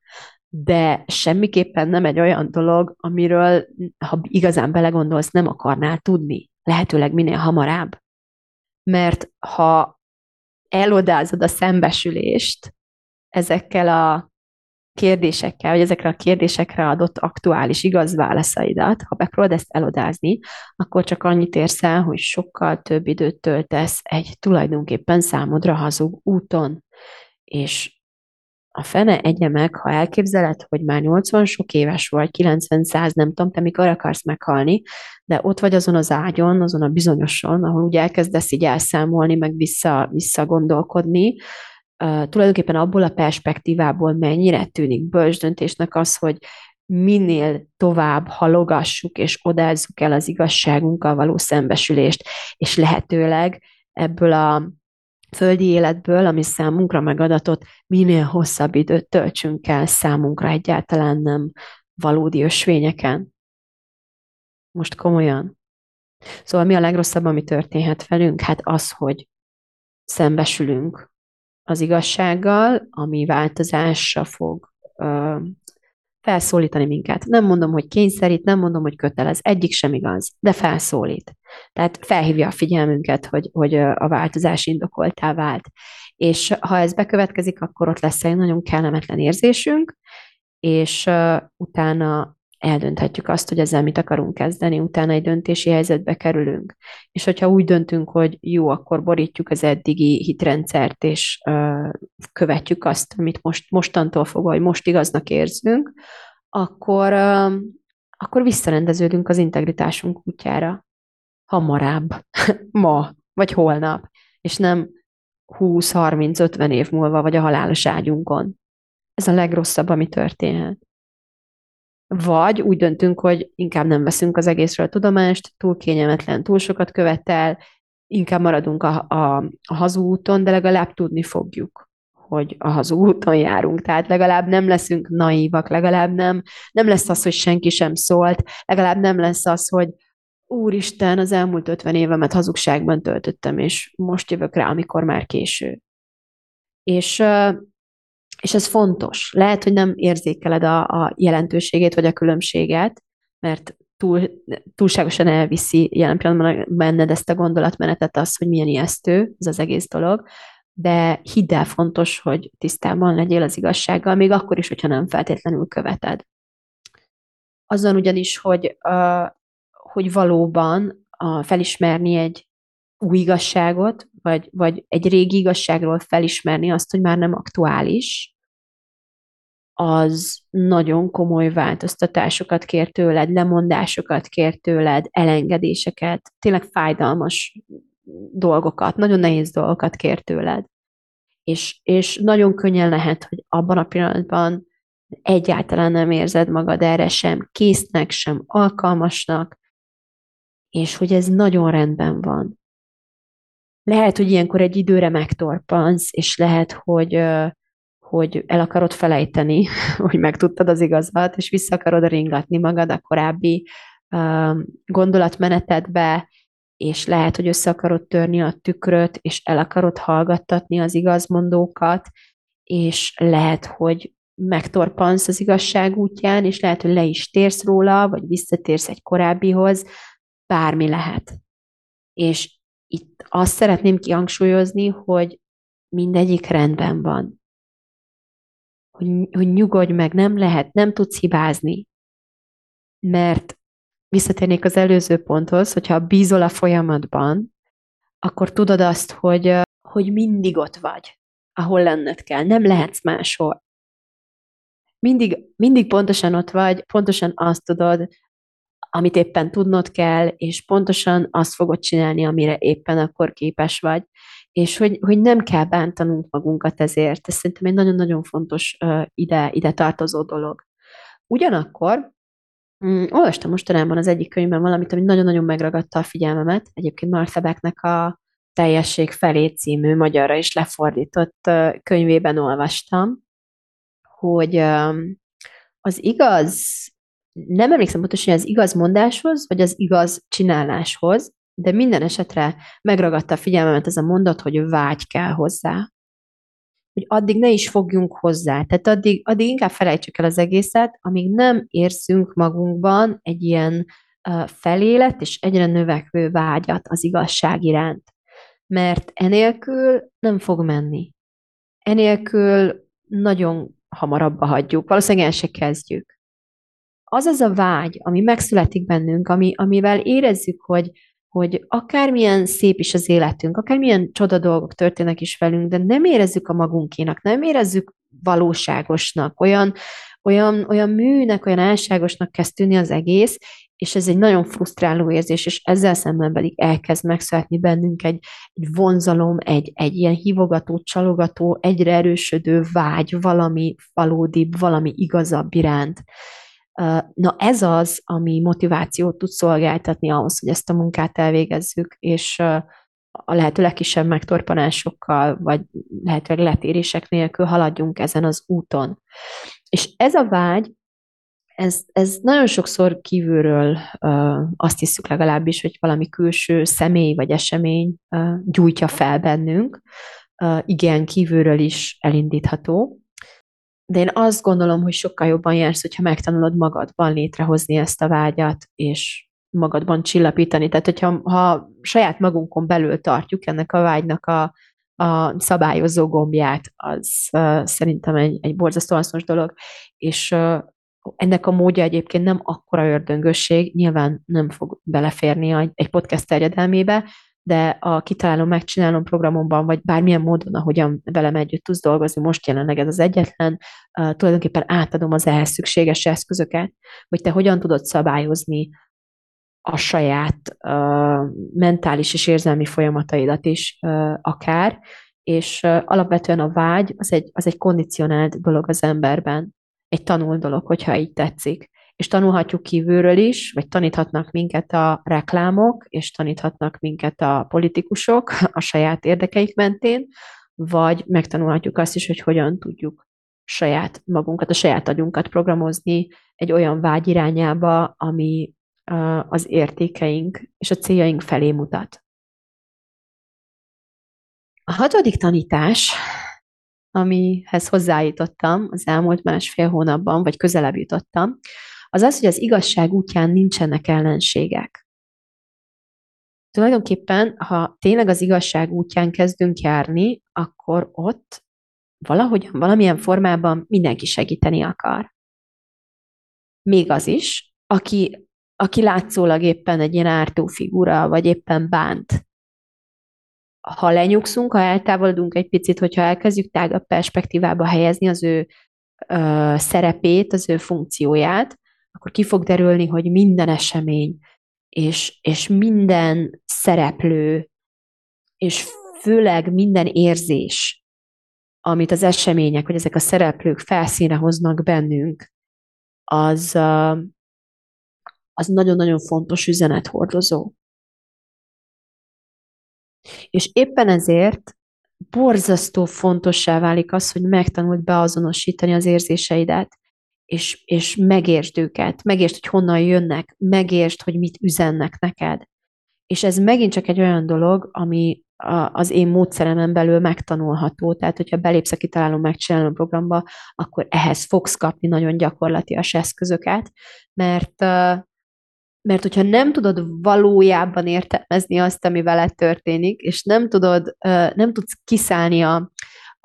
de semmiképpen nem egy olyan dolog, amiről, ha igazán belegondolsz, nem akarnál tudni, lehetőleg minél hamarabb. Mert ha elodázod a szembesülést ezekkel a kérdésekkel, vagy ezekre a kérdésekre adott aktuális igaz válaszaidat, ha megpróbálod ezt elodázni, akkor csak annyit érsz el, hogy sokkal több időt töltesz egy tulajdonképpen számodra hazug úton. És a fene egye meg, ha elképzeled, hogy már 80 sok éves vagy, 90-100, nem tudom, te mikor akarsz meghalni, de ott vagy azon az ágyon, azon a bizonyoson, ahol úgy elkezdesz így elszámolni, meg vissza, visszagondolkodni, uh, tulajdonképpen abból a perspektívából mennyire tűnik bölcs az, hogy minél tovább halogassuk és odázzuk el az igazságunkkal való szembesülést, és lehetőleg ebből a földi életből, ami számunkra megadatott, minél hosszabb időt töltsünk el számunkra egyáltalán nem valódi ösvényeken. Most komolyan. Szóval mi a legrosszabb, ami történhet velünk? Hát az, hogy szembesülünk az igazsággal, ami változásra fog ö, felszólítani minket. Nem mondom, hogy kényszerít, nem mondom, hogy kötelez, egyik sem igaz, de felszólít. Tehát felhívja a figyelmünket, hogy, hogy a változás indokoltá vált. És ha ez bekövetkezik, akkor ott lesz egy nagyon kellemetlen érzésünk, és utána eldönthetjük azt, hogy ezzel mit akarunk kezdeni, utána egy döntési helyzetbe kerülünk. És hogyha úgy döntünk, hogy jó, akkor borítjuk az eddigi hitrendszert, és uh, követjük azt, amit most, mostantól fogva, hogy most igaznak érzünk, akkor, uh, akkor visszarendeződünk az integritásunk útjára. Hamarabb, ma, vagy holnap, és nem 20-30-50 év múlva, vagy a halálos ágyunkon. Ez a legrosszabb, ami történhet. Vagy úgy döntünk, hogy inkább nem veszünk az egészről tudomást, túl kényelmetlen, túl sokat követel, inkább maradunk a, a, a hazúton, de legalább tudni fogjuk, hogy a hazúton járunk. Tehát legalább nem leszünk naívak, legalább nem, nem lesz az, hogy senki sem szólt, legalább nem lesz az, hogy Úristen, az elmúlt ötven évemet hazugságban töltöttem, és most jövök rá, amikor már késő. És és ez fontos. Lehet, hogy nem érzékeled a, a jelentőségét vagy a különbséget, mert túl, túlságosan elviszi jelen pillanatban benned ezt a gondolatmenetet az, hogy milyen ijesztő ez az egész dolog, de hidd el fontos, hogy tisztában legyél az igazsággal, még akkor is, hogyha nem feltétlenül követed. Azon ugyanis, hogy, uh, hogy valóban uh, felismerni egy új igazságot, vagy, vagy egy régi igazságról felismerni azt, hogy már nem aktuális, az nagyon komoly változtatásokat kér tőled, lemondásokat kér tőled, elengedéseket, tényleg fájdalmas dolgokat, nagyon nehéz dolgokat kér tőled. És, és nagyon könnyen lehet, hogy abban a pillanatban egyáltalán nem érzed magad erre sem késznek, sem alkalmasnak, és hogy ez nagyon rendben van. Lehet, hogy ilyenkor egy időre megtorpansz, és lehet, hogy hogy el akarod felejteni, hogy megtudtad az igazat, és vissza akarod ringatni magad a korábbi gondolatmenetedbe, és lehet, hogy össze akarod törni a tükröt, és el akarod hallgattatni az igazmondókat, és lehet, hogy megtorpansz az igazság útján, és lehet, hogy le is térsz róla, vagy visszatérsz egy korábbihoz, bármi lehet. És itt azt szeretném kihangsúlyozni, hogy mindegyik rendben van hogy, hogy nyugodj meg, nem lehet, nem tudsz hibázni. Mert visszatérnék az előző ponthoz, hogyha bízol a folyamatban, akkor tudod azt, hogy, hogy mindig ott vagy, ahol lenned kell, nem lehetsz máshol. Mindig, mindig pontosan ott vagy, pontosan azt tudod, amit éppen tudnod kell, és pontosan azt fogod csinálni, amire éppen akkor képes vagy, és hogy, hogy nem kell bántanunk magunkat ezért. Ez szerintem egy nagyon-nagyon fontos ide, ide tartozó dolog. Ugyanakkor mm, olvastam mostanában az egyik könyvben valamit, ami nagyon-nagyon megragadta a figyelmemet. Egyébként Martha Becknek a Teljesség felé című magyarra is lefordított könyvében olvastam, hogy um, az igaz nem emlékszem pontosan, hogy az igaz mondáshoz, vagy az igaz csináláshoz, de minden esetre megragadta a figyelmemet ez a mondat, hogy vágy kell hozzá. Hogy addig ne is fogjunk hozzá. Tehát addig, addig inkább felejtsük el az egészet, amíg nem érzünk magunkban egy ilyen felélet és egyre növekvő vágyat az igazság iránt. Mert enélkül nem fog menni. Enélkül nagyon hamarabb hagyjuk. Valószínűleg el se kezdjük az az a vágy, ami megszületik bennünk, ami, amivel érezzük, hogy, hogy akármilyen szép is az életünk, akármilyen csoda dolgok történnek is velünk, de nem érezzük a magunkénak, nem érezzük valóságosnak, olyan, olyan, olyan műnek, olyan álságosnak kezd tűnni az egész, és ez egy nagyon frusztráló érzés, és ezzel szemben pedig elkezd megszületni bennünk egy, egy vonzalom, egy, egy ilyen hívogató, csalogató, egyre erősödő vágy valami valódibb, valami igazabb iránt. Na ez az, ami motivációt tud szolgáltatni ahhoz, hogy ezt a munkát elvégezzük, és a lehető legkisebb megtorpanásokkal, vagy lehetőleg letérések nélkül haladjunk ezen az úton. És ez a vágy, ez, ez nagyon sokszor kívülről uh, azt hiszük legalábbis, hogy valami külső személy vagy esemény uh, gyújtja fel bennünk, uh, igen, kívülről is elindítható, de én azt gondolom, hogy sokkal jobban jársz, hogyha megtanulod magadban létrehozni ezt a vágyat, és magadban csillapítani. Tehát, hogyha ha saját magunkon belül tartjuk ennek a vágynak a, a szabályozó gombját, az uh, szerintem egy, egy borzasztó hasznos dolog, és uh, ennek a módja egyébként nem akkora ördöngösség, nyilván nem fog beleférni egy podcast terjedelmébe, de a kitalálom, megcsinálom programomban, vagy bármilyen módon, ahogyan velem együtt tudsz dolgozni, most jelenleg ez az egyetlen, uh, tulajdonképpen átadom az ehhez szükséges eszközöket, hogy te hogyan tudod szabályozni a saját uh, mentális és érzelmi folyamataidat is uh, akár, és uh, alapvetően a vágy az egy, az egy kondicionált dolog az emberben, egy tanul dolog, hogyha így tetszik és tanulhatjuk kívülről is, vagy taníthatnak minket a reklámok, és taníthatnak minket a politikusok a saját érdekeik mentén, vagy megtanulhatjuk azt is, hogy hogyan tudjuk saját magunkat, a saját agyunkat programozni egy olyan vágy irányába, ami az értékeink és a céljaink felé mutat. A hatodik tanítás, amihez hozzájutottam az elmúlt másfél hónapban, vagy közelebb jutottam, az az, hogy az igazság útján nincsenek ellenségek. Tulajdonképpen, ha tényleg az igazság útján kezdünk járni, akkor ott valahogy, valamilyen formában mindenki segíteni akar. Még az is, aki, aki látszólag éppen egy ilyen ártó figura, vagy éppen bánt. Ha lenyugszunk, ha eltávolodunk egy picit, hogyha elkezdjük tágabb perspektívába helyezni az ő ö, szerepét, az ő funkcióját, akkor ki fog derülni, hogy minden esemény, és, és minden szereplő, és főleg minden érzés, amit az események, vagy ezek a szereplők felszínre hoznak bennünk, az, az nagyon-nagyon fontos üzenethordozó. És éppen ezért borzasztó fontossá válik az, hogy megtanult beazonosítani az érzéseidet, és, és megértsd őket, megértsd, hogy honnan jönnek, megértsd, hogy mit üzennek neked. És ez megint csak egy olyan dolog, ami az én módszeremen belül megtanulható, tehát hogyha belépsz a kitaláló megcsináló programba, akkor ehhez fogsz kapni nagyon gyakorlatias eszközöket, mert mert hogyha nem tudod valójában értelmezni azt, ami veled történik, és nem tudod, nem tudsz kiszállni a,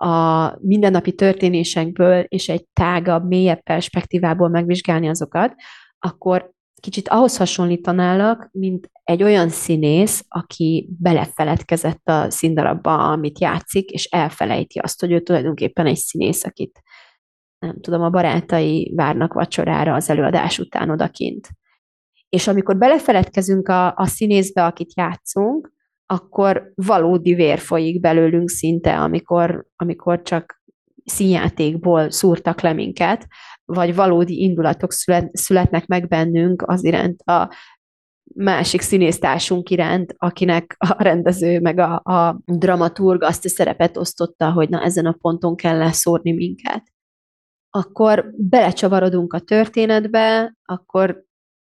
a mindennapi történésekből és egy tágabb, mélyebb perspektívából megvizsgálni azokat, akkor kicsit ahhoz hasonlítanálak, mint egy olyan színész, aki belefeledkezett a színdarabba, amit játszik, és elfelejti azt, hogy ő tulajdonképpen egy színész, akit nem tudom, a barátai várnak vacsorára az előadás után odakint. És amikor belefeledkezünk a, a színészbe, akit játszunk, akkor valódi vér folyik belőlünk szinte, amikor, amikor csak színjátékból szúrtak le minket, vagy valódi indulatok szület, születnek meg bennünk az iránt a másik színésztársunk iránt, akinek a rendező meg a, a dramaturg azt a szerepet osztotta, hogy na ezen a ponton kell leszórni minket. Akkor belecsavarodunk a történetbe, akkor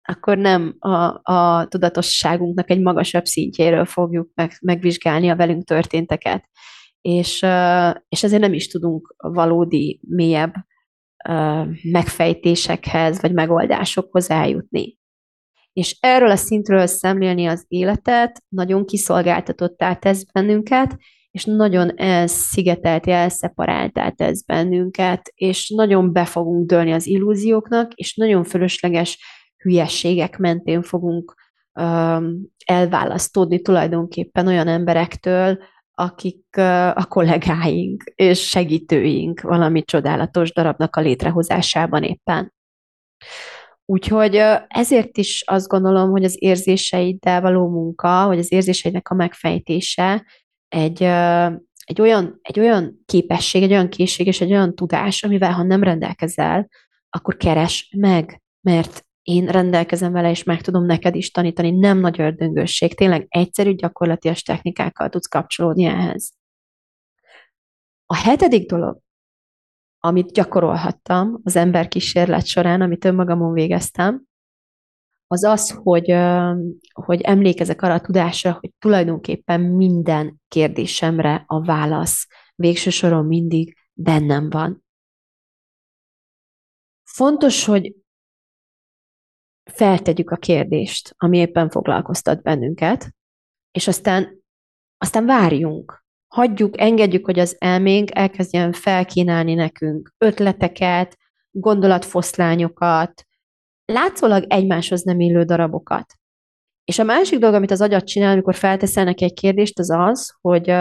akkor nem a, a tudatosságunknak egy magasabb szintjéről fogjuk meg, megvizsgálni a velünk történteket. És, és ezért nem is tudunk valódi, mélyebb megfejtésekhez vagy megoldásokhoz eljutni. És erről a szintről szemlélni az életet nagyon kiszolgáltatottá tesz bennünket, és nagyon elszigetelt, elszeparáltá tesz bennünket, és nagyon be fogunk dőlni az illúzióknak, és nagyon fölösleges hülyességek mentén fogunk elválasztódni tulajdonképpen olyan emberektől, akik a kollégáink és segítőink valami csodálatos darabnak a létrehozásában éppen. Úgyhogy ezért is azt gondolom, hogy az érzéseiddel való munka, vagy az érzéseidnek a megfejtése egy, egy, olyan, egy olyan képesség, egy olyan készség és egy olyan tudás, amivel ha nem rendelkezel, akkor keres meg, mert én rendelkezem vele, és meg tudom neked is tanítani, nem nagy ördöngösség, tényleg egyszerű, gyakorlatias technikákkal tudsz kapcsolódni ehhez. A hetedik dolog, amit gyakorolhattam az ember kísérlet során, amit önmagamon végeztem, az az, hogy, hogy emlékezek arra a tudásra, hogy tulajdonképpen minden kérdésemre a válasz végső soron mindig bennem van. Fontos, hogy feltegyük a kérdést, ami éppen foglalkoztat bennünket, és aztán, aztán várjunk. Hagyjuk, engedjük, hogy az elménk elkezdjen felkínálni nekünk ötleteket, gondolatfoszlányokat, látszólag egymáshoz nem illő darabokat. És a másik dolog, amit az agyat csinál, amikor felteszel neki egy kérdést, az az, hogy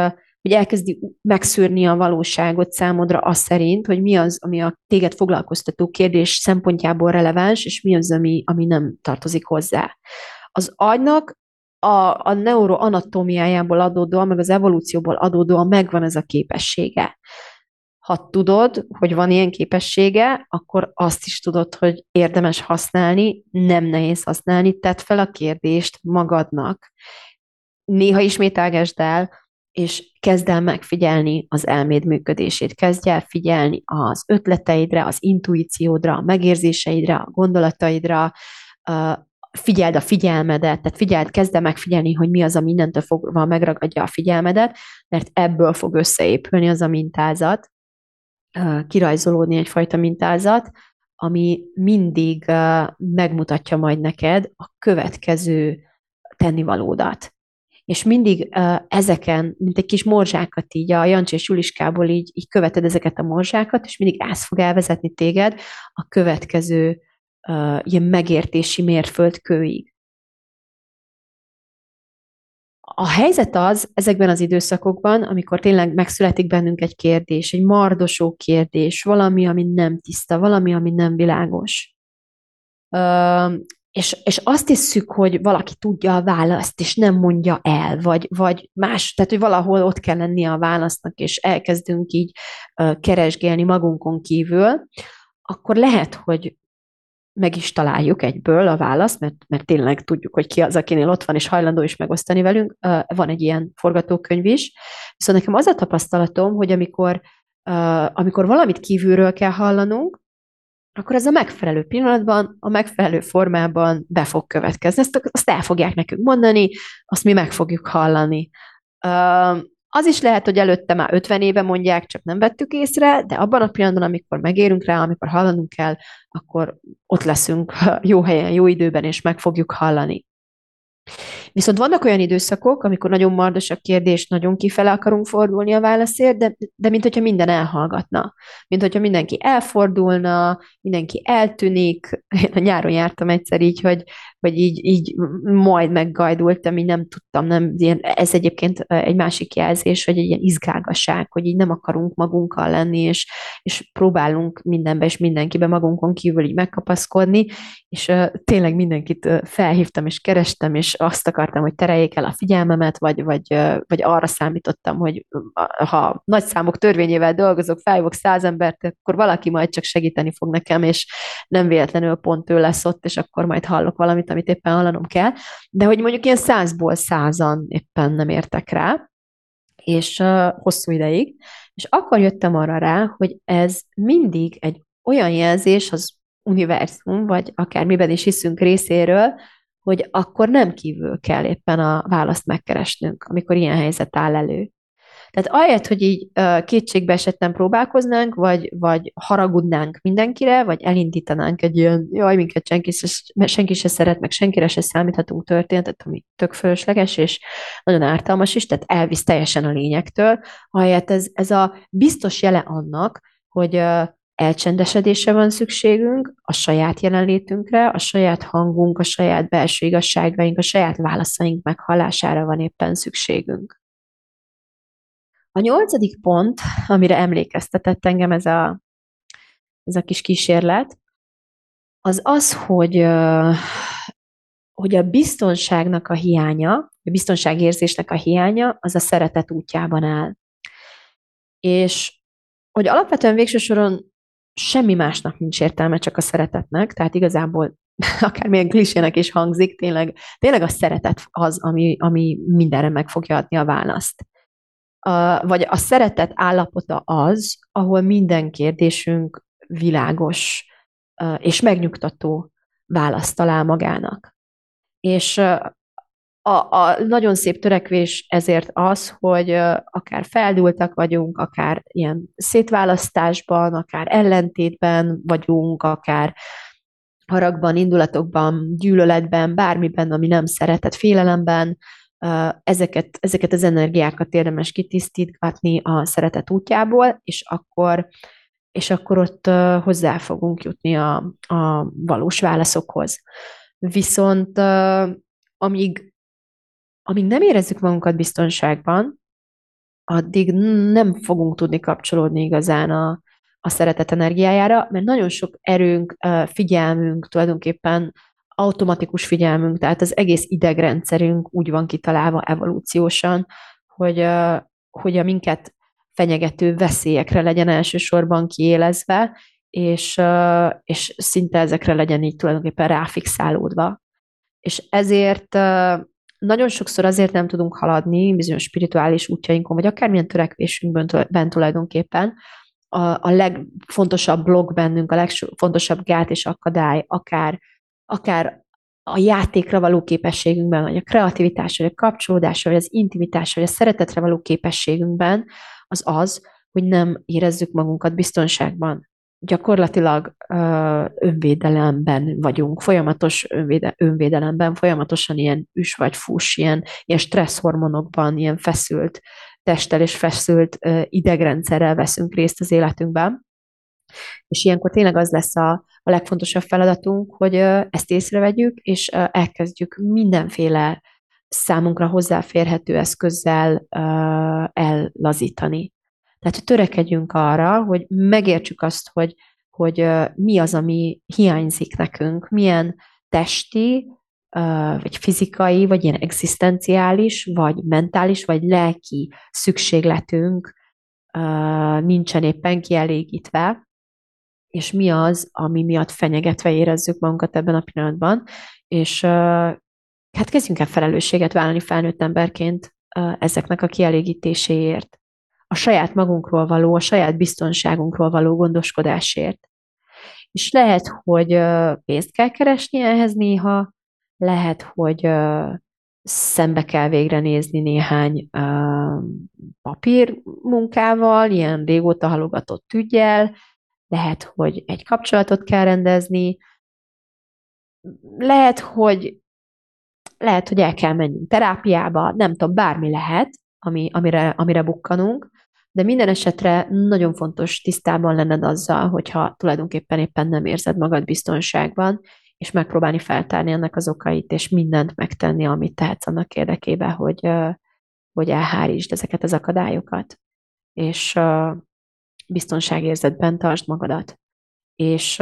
hogy elkezdi megszűrni a valóságot számodra az szerint, hogy mi az, ami a téged foglalkoztató kérdés szempontjából releváns, és mi az, ami, ami nem tartozik hozzá. Az agynak a, a neuroanatómiájából adódóan, meg az evolúcióból adódóan megvan ez a képessége. Ha tudod, hogy van ilyen képessége, akkor azt is tudod, hogy érdemes használni, nem nehéz használni, tedd fel a kérdést magadnak. Néha ismételgesd el, és kezd el megfigyelni az elméd működését, kezdj el figyelni az ötleteidre, az intuíciódra, a megérzéseidre, a gondolataidra, figyeld a figyelmedet, tehát figyeld, kezd el megfigyelni, hogy mi az, ami mindentől fogva megragadja a figyelmedet, mert ebből fog összeépülni az a mintázat, kirajzolódni egyfajta mintázat, ami mindig megmutatja majd neked a következő tennivalódat és mindig uh, ezeken, mint egy kis morzsákat így a Jancsi és Juliskából így, így követed ezeket a morzsákat, és mindig ez fog elvezetni téged a következő uh, ilyen megértési mérföldkőig. A helyzet az ezekben az időszakokban, amikor tényleg megszületik bennünk egy kérdés, egy mardosó kérdés, valami, ami nem tiszta, valami, ami nem világos és, és azt hiszük, hogy valaki tudja a választ, és nem mondja el, vagy, vagy más, tehát hogy valahol ott kell lennie a válasznak, és elkezdünk így keresgélni magunkon kívül, akkor lehet, hogy meg is találjuk egyből a választ, mert, mert tényleg tudjuk, hogy ki az, akinél ott van, és hajlandó is megosztani velünk. Van egy ilyen forgatókönyv is. Viszont nekem az a tapasztalatom, hogy amikor, amikor valamit kívülről kell hallanunk, akkor ez a megfelelő pillanatban, a megfelelő formában be fog következni. Ezt, azt el fogják nekünk mondani, azt mi meg fogjuk hallani. Az is lehet, hogy előtte már 50 éve mondják, csak nem vettük észre, de abban a pillanatban, amikor megérünk rá, amikor hallanunk kell, akkor ott leszünk jó helyen, jó időben, és meg fogjuk hallani. Viszont vannak olyan időszakok, amikor nagyon mardos a kérdés, nagyon kifele akarunk fordulni a válaszért, de, de mint hogyha minden elhallgatna. Mint hogyha mindenki elfordulna, mindenki eltűnik. Én a nyáron jártam egyszer így, hogy, hogy így, így majd meggajdultam, így nem tudtam, nem, ilyen, ez egyébként egy másik jelzés, hogy egy ilyen izgálgaság, hogy így nem akarunk magunkkal lenni, és, és próbálunk mindenbe és mindenkibe magunkon kívül így megkapaszkodni, és uh, tényleg mindenkit felhívtam, és kerestem, és azt akartam, hogy tereljék el a figyelmemet, vagy, vagy, vagy arra számítottam, hogy ha nagy számok törvényével dolgozok, felhívok száz embert, akkor valaki majd csak segíteni fog nekem, és nem véletlenül pont ő lesz ott, és akkor majd hallok valamit, amit éppen hallanom kell, de hogy mondjuk ilyen százból százan éppen nem értek rá, és uh, hosszú ideig, és akkor jöttem arra rá, hogy ez mindig egy olyan jelzés az univerzum, vagy akár miben is hiszünk részéről, hogy akkor nem kívül kell éppen a választ megkeresnünk, amikor ilyen helyzet áll elő. Tehát ahelyett, hogy így kétségbe esetten próbálkoznánk, vagy, vagy haragudnánk mindenkire, vagy elindítanánk egy ilyen, jaj, minket senki, senki se szeret, meg senkire se számíthatunk történetet, ami tök fölösleges, és nagyon ártalmas is, tehát elvisz teljesen a lényektől, ahelyett ez, ez a biztos jele annak, hogy elcsendesedésre van szükségünk, a saját jelenlétünkre, a saját hangunk, a saját belső igazságaink, a saját válaszaink meghallására van éppen szükségünk. A nyolcadik pont, amire emlékeztetett engem ez a, ez a kis kísérlet, az az, hogy, hogy a biztonságnak a hiánya, a biztonságérzésnek a hiánya, az a szeretet útjában áll. És hogy alapvetően végső soron semmi másnak nincs értelme, csak a szeretetnek, tehát igazából akármilyen klisének is hangzik, tényleg, tényleg a szeretet az, ami, ami mindenre meg fogja adni a választ a, vagy a szeretet állapota az, ahol minden kérdésünk világos és megnyugtató választ talál magának. És a, a nagyon szép törekvés ezért az, hogy akár feldúltak vagyunk, akár ilyen szétválasztásban, akár ellentétben vagyunk, akár haragban, indulatokban, gyűlöletben, bármiben, ami nem szeretett, félelemben, ezeket, ezeket az energiákat érdemes kitisztítgatni a szeretet útjából, és akkor, és akkor ott hozzá fogunk jutni a, a valós válaszokhoz. Viszont amíg, amíg nem érezzük magunkat biztonságban, addig nem fogunk tudni kapcsolódni igazán a, a szeretet energiájára, mert nagyon sok erőnk, figyelmünk tulajdonképpen automatikus figyelmünk, tehát az egész idegrendszerünk úgy van kitalálva evolúciósan, hogy, hogy a minket fenyegető veszélyekre legyen elsősorban kiélezve, és, és szinte ezekre legyen így tulajdonképpen ráfixálódva. És ezért nagyon sokszor azért nem tudunk haladni bizonyos spirituális útjainkon, vagy akármilyen törekvésünkben tulajdonképpen, a, a legfontosabb blog bennünk, a legfontosabb gát és akadály, akár akár a játékra való képességünkben, vagy a kreativitás, vagy a kapcsolódás, vagy az intimitás, vagy a szeretetre való képességünkben, az az, hogy nem érezzük magunkat biztonságban. Gyakorlatilag ö, önvédelemben vagyunk, folyamatos önvéde, önvédelemben, folyamatosan ilyen üs vagy fús, ilyen, ilyen stresszhormonokban, ilyen feszült testtel és feszült ö, idegrendszerrel veszünk részt az életünkben. És ilyenkor tényleg az lesz a, a legfontosabb feladatunk, hogy ezt észrevegyük, és elkezdjük mindenféle számunkra hozzáférhető eszközzel ellazítani. Tehát törekedjünk arra, hogy megértsük azt, hogy, hogy mi az, ami hiányzik nekünk, milyen testi, vagy fizikai, vagy ilyen egzisztenciális, vagy mentális, vagy lelki szükségletünk nincsen éppen kielégítve, és mi az, ami miatt fenyegetve érezzük magunkat ebben a pillanatban, és hát kezdjünk el felelősséget vállalni felnőtt emberként ezeknek a kielégítéséért. A saját magunkról való, a saját biztonságunkról való gondoskodásért. És lehet, hogy pénzt kell keresni ehhez néha, lehet, hogy szembe kell végre nézni néhány papírmunkával, ilyen régóta halogatott ügyel, lehet, hogy egy kapcsolatot kell rendezni, lehet, hogy lehet, hogy el kell menjünk terápiába, nem tudom, bármi lehet, ami, amire, amire bukkanunk, de minden esetre nagyon fontos tisztában lenned azzal, hogyha tulajdonképpen éppen nem érzed magad biztonságban, és megpróbálni feltárni ennek az okait, és mindent megtenni, amit tehetsz annak érdekében, hogy, hogy elhárítsd ezeket az akadályokat, és biztonságérzetben tartsd magadat. És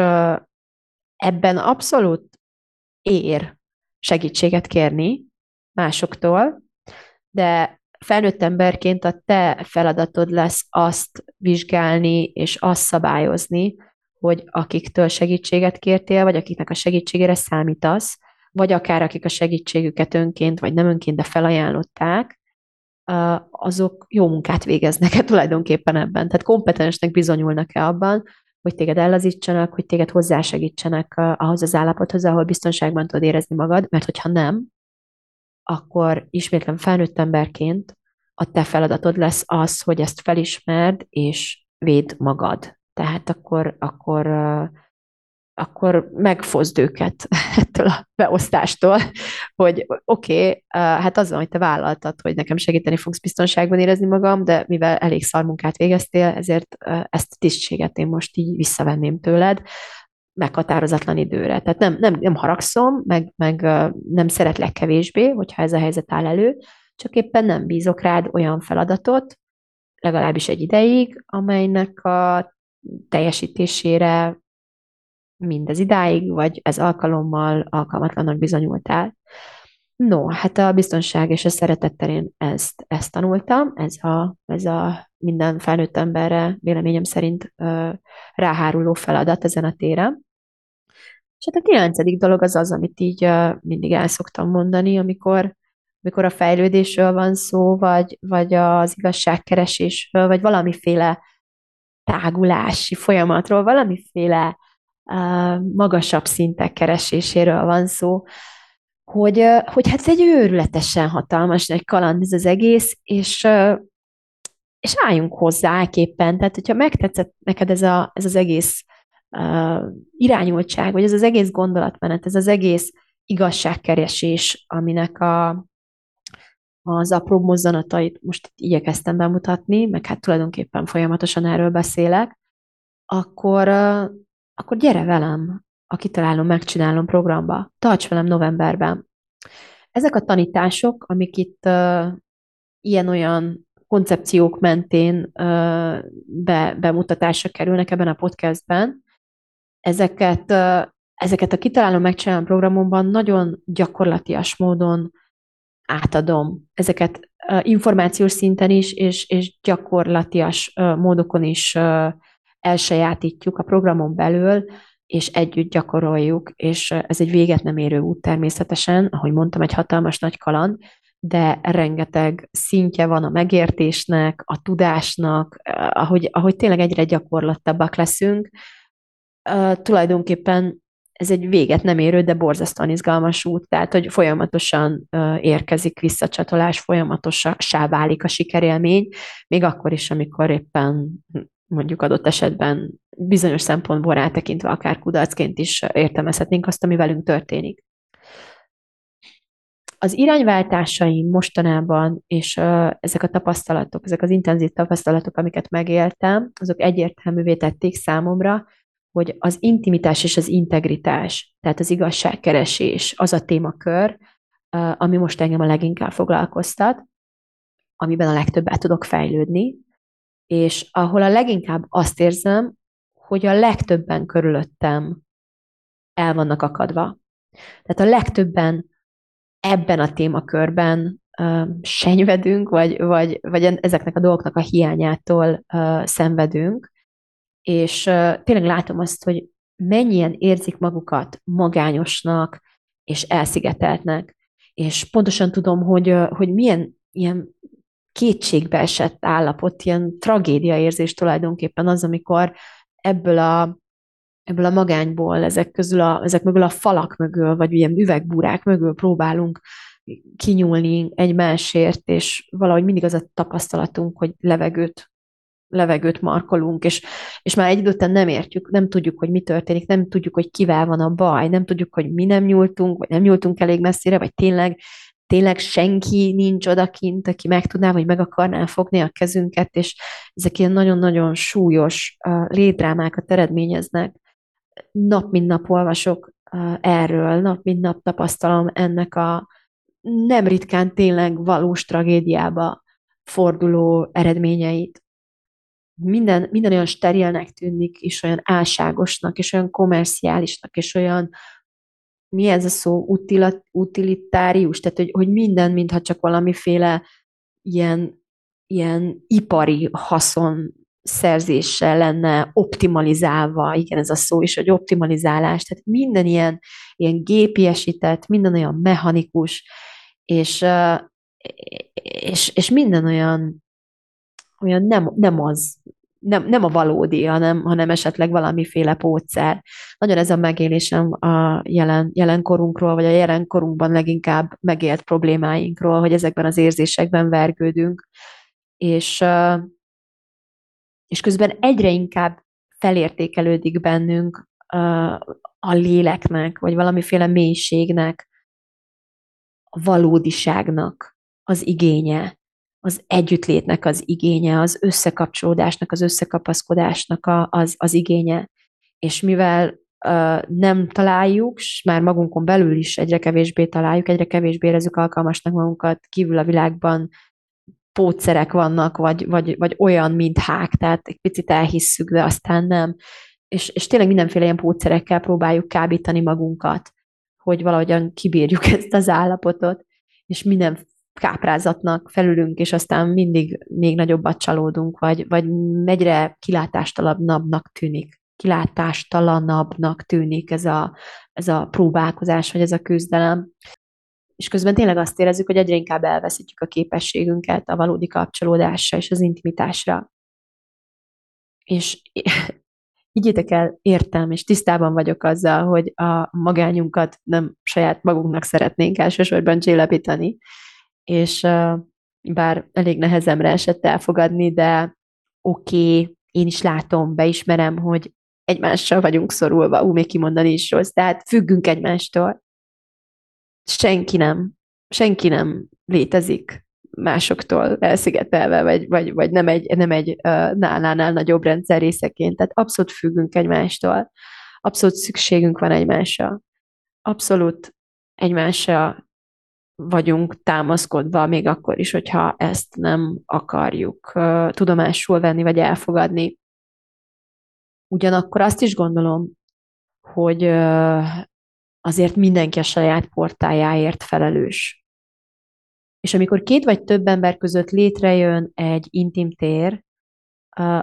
ebben abszolút ér segítséget kérni másoktól, de felnőtt emberként a te feladatod lesz azt vizsgálni és azt szabályozni, hogy akiktől segítséget kértél, vagy akiknek a segítségére számítasz, vagy akár akik a segítségüket önként, vagy nem önként, de felajánlották, azok jó munkát végeznek-e tulajdonképpen ebben. Tehát kompetensnek bizonyulnak-e abban, hogy téged ellazítsanak, hogy téged hozzásegítsenek ahhoz az állapothoz, ahol biztonságban tudod érezni magad, mert hogyha nem, akkor ismétlen felnőtt emberként a te feladatod lesz az, hogy ezt felismerd és véd magad. Tehát akkor, akkor, akkor megfozd őket ettől a beosztástól, hogy oké, okay, hát az, hogy te vállaltad, hogy nekem segíteni fogsz biztonságban érezni magam, de mivel elég szar munkát végeztél, ezért ezt a tisztséget én most így visszavenném tőled, meghatározatlan időre. Tehát nem, nem, nem haragszom, meg, meg nem szeretlek kevésbé, hogyha ez a helyzet áll elő, csak éppen nem bízok rád olyan feladatot, legalábbis egy ideig, amelynek a teljesítésére mindez idáig, vagy ez alkalommal alkalmatlanak bizonyultál. No, hát a biztonság és a szeretet terén ezt, ezt tanultam, ez a, ez a minden felnőtt emberre véleményem szerint ö, ráháruló feladat ezen a téren. És hát a kilencedik dolog az az, amit így ö, mindig el szoktam mondani, amikor, amikor a fejlődésről van szó, vagy, vagy az igazságkeresésről, vagy valamiféle tágulási folyamatról, valamiféle uh, magasabb szintek kereséséről van szó, hogy, hogy hát egy őrületesen hatalmas nagy kaland ez az egész, és, és álljunk hozzá éppen. Tehát, hogyha megtetszett neked ez, a, ez az egész uh, irányultság, vagy ez az egész gondolatmenet, ez az egész igazságkeresés, aminek a, az apró mozzanatait most igyekeztem bemutatni, meg hát tulajdonképpen folyamatosan erről beszélek, akkor, akkor gyere velem a Kitalálom, Megcsinálom programba. Tarts velem novemberben. Ezek a tanítások, amik itt uh, ilyen-olyan koncepciók mentén uh, be, bemutatásra kerülnek ebben a podcastben, ezeket, uh, ezeket a Kitalálom, Megcsinálom programomban nagyon gyakorlatias módon átadom ezeket információs szinten is, és, és gyakorlatias módokon is elsajátítjuk a programon belül, és együtt gyakoroljuk, és ez egy véget nem érő út természetesen, ahogy mondtam, egy hatalmas nagy kaland, de rengeteg szintje van a megértésnek, a tudásnak, ahogy, ahogy tényleg egyre gyakorlattabbak leszünk, tulajdonképpen ez egy véget nem érő, de borzasztóan izgalmas út, tehát hogy folyamatosan érkezik visszacsatolás, folyamatosan válik a sikerélmény, még akkor is, amikor éppen mondjuk adott esetben bizonyos szempontból rátekintve akár kudarcként is értelmezhetnénk azt, ami velünk történik. Az irányváltásaim mostanában, és ezek a tapasztalatok, ezek az intenzív tapasztalatok, amiket megéltem, azok egyértelművé tették számomra, hogy az intimitás és az integritás, tehát az igazságkeresés az a témakör, ami most engem a leginkább foglalkoztat, amiben a legtöbbet tudok fejlődni, és ahol a leginkább azt érzem, hogy a legtöbben körülöttem el vannak akadva. Tehát a legtöbben ebben a témakörben uh, senyvedünk, vagy, vagy, vagy ezeknek a dolgoknak a hiányától uh, szenvedünk, és uh, tényleg látom azt, hogy mennyien érzik magukat magányosnak és elszigeteltnek, és pontosan tudom, hogy, hogy milyen ilyen kétségbe esett állapot, ilyen tragédia érzés tulajdonképpen az, amikor ebből a, ebből a magányból, ezek közül a, ezek mögül a falak mögül, vagy ilyen üvegbúrák mögül próbálunk kinyúlni egymásért, és valahogy mindig az a tapasztalatunk, hogy levegőt levegőt markolunk, és, és már egy idő nem értjük, nem tudjuk, hogy mi történik, nem tudjuk, hogy kivel van a baj, nem tudjuk, hogy mi nem nyúltunk, vagy nem nyúltunk elég messzire, vagy tényleg, tényleg senki nincs odakint, aki meg tudná, vagy meg akarná fogni a kezünket, és ezek ilyen nagyon-nagyon súlyos létdrámákat eredményeznek. Nap mint nap olvasok erről, nap mint nap tapasztalom ennek a nem ritkán tényleg valós tragédiába forduló eredményeit. Minden, minden olyan sterilnek tűnik, és olyan álságosnak, és olyan komerciálisnak, és olyan, mi ez a szó, utilat, utilitárius, tehát hogy, hogy minden, mintha csak valamiféle ilyen, ilyen ipari haszon szerzéssel lenne optimalizálva, igen, ez a szó is, hogy optimalizálás, tehát minden ilyen, ilyen gépiesített, minden olyan mechanikus, és, és, és minden olyan, olyan nem, nem az, nem, nem a valódi, hanem, hanem esetleg valamiféle pótszer. Nagyon ez a megélésem a jelen, jelenkorunkról, vagy a jelenkorunkban leginkább megélt problémáinkról, hogy ezekben az érzésekben vergődünk, és, és közben egyre inkább felértékelődik bennünk a léleknek, vagy valamiféle mélységnek, a valódiságnak az igénye, az együttlétnek az igénye, az összekapcsolódásnak, az összekapaszkodásnak a, az, az igénye. És mivel uh, nem találjuk, és már magunkon belül is egyre kevésbé találjuk, egyre kevésbé érezzük alkalmasnak magunkat, kívül a világban pótszerek vannak, vagy, vagy, vagy olyan, mint hák, tehát egy picit elhisszük, de aztán nem. És, és tényleg mindenféle ilyen pótszerekkel próbáljuk kábítani magunkat hogy valahogyan kibírjuk ezt az állapotot, és minden káprázatnak felülünk, és aztán mindig még nagyobbat csalódunk, vagy, vagy egyre kilátástalanabbnak tűnik. Kilátástalanabbnak tűnik ez a, ez a próbálkozás, vagy ez a küzdelem. És közben tényleg azt érezzük, hogy egyre inkább elveszítjük a képességünket a valódi kapcsolódásra és az intimitásra. És higgyétek el, értem, és tisztában vagyok azzal, hogy a magányunkat nem saját magunknak szeretnénk elsősorban csillapítani, és bár elég nehezemre esett elfogadni, de oké, okay, én is látom, beismerem, hogy egymással vagyunk szorulva, ú, még kimondani is rossz, tehát függünk egymástól. Senki nem, senki nem létezik másoktól elszigetelve, vagy, vagy, vagy nem egy, nem egy nálánál nagyobb rendszer részeként. Tehát abszolút függünk egymástól. Abszolút szükségünk van egymásra. Abszolút egymásra vagyunk támaszkodva, még akkor is, hogyha ezt nem akarjuk tudomásul venni, vagy elfogadni. Ugyanakkor azt is gondolom, hogy azért mindenki a saját portájáért felelős. És amikor két vagy több ember között létrejön egy intim tér,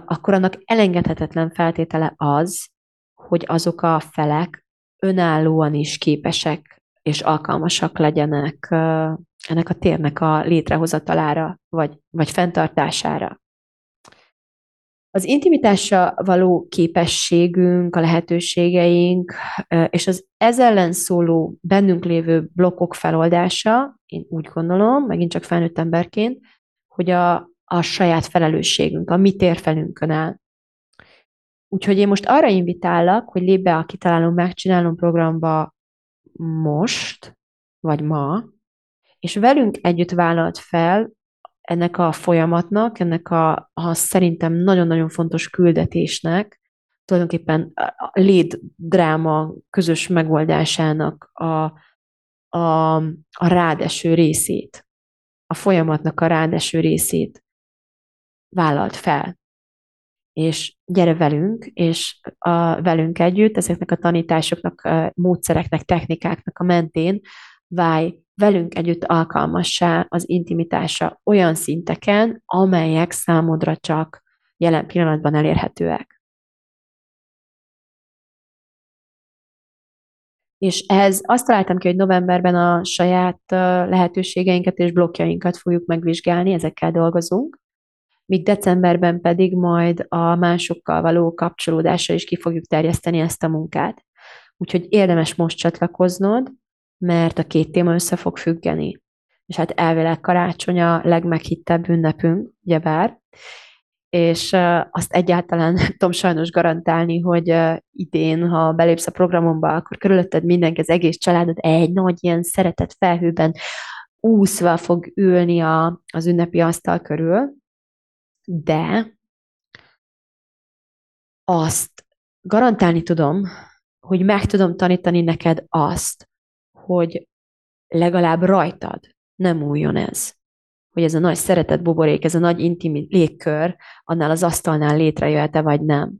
akkor annak elengedhetetlen feltétele az, hogy azok a felek önállóan is képesek és alkalmasak legyenek ennek a térnek a létrehozatalára, vagy, vagy fenntartására. Az intimitásra való képességünk, a lehetőségeink, és az ez ellen szóló bennünk lévő blokkok feloldása, én úgy gondolom, megint csak felnőtt emberként, hogy a, a saját felelősségünk, a mi térfelünkön áll. Úgyhogy én most arra invitállak, hogy lép be a Kitalálom, Megcsinálom programba most, vagy ma, és velünk együtt vállalt fel ennek a folyamatnak, ennek a, a szerintem nagyon-nagyon fontos küldetésnek, tulajdonképpen a léd dráma közös megoldásának a, a, a rádeső részét, a folyamatnak a rádeső részét vállalt fel. És gyere velünk, és a, velünk együtt ezeknek a tanításoknak, a módszereknek, technikáknak a mentén válj velünk együtt alkalmassá az intimitása olyan szinteken, amelyek számodra csak jelen pillanatban elérhetőek. És ehhez azt találtam ki, hogy novemberben a saját lehetőségeinket és blokkjainkat fogjuk megvizsgálni, ezekkel dolgozunk, míg decemberben pedig majd a másokkal való kapcsolódásra is ki fogjuk terjeszteni ezt a munkát. Úgyhogy érdemes most csatlakoznod, mert a két téma össze fog függeni. És hát elvileg karácsony a legmeghittebb ünnepünk, ugyebár, és azt egyáltalán tudom sajnos garantálni, hogy idén, ha belépsz a programomba, akkor körülötted mindenki, az egész családod egy nagy ilyen szeretett felhőben úszva fog ülni a, az ünnepi asztal körül, de azt garantálni tudom, hogy meg tudom tanítani neked azt, hogy legalább rajtad nem újjon ez. Hogy ez a nagy szeretet buborék, ez a nagy intim légkör annál az asztalnál létrejöhet-e, vagy nem.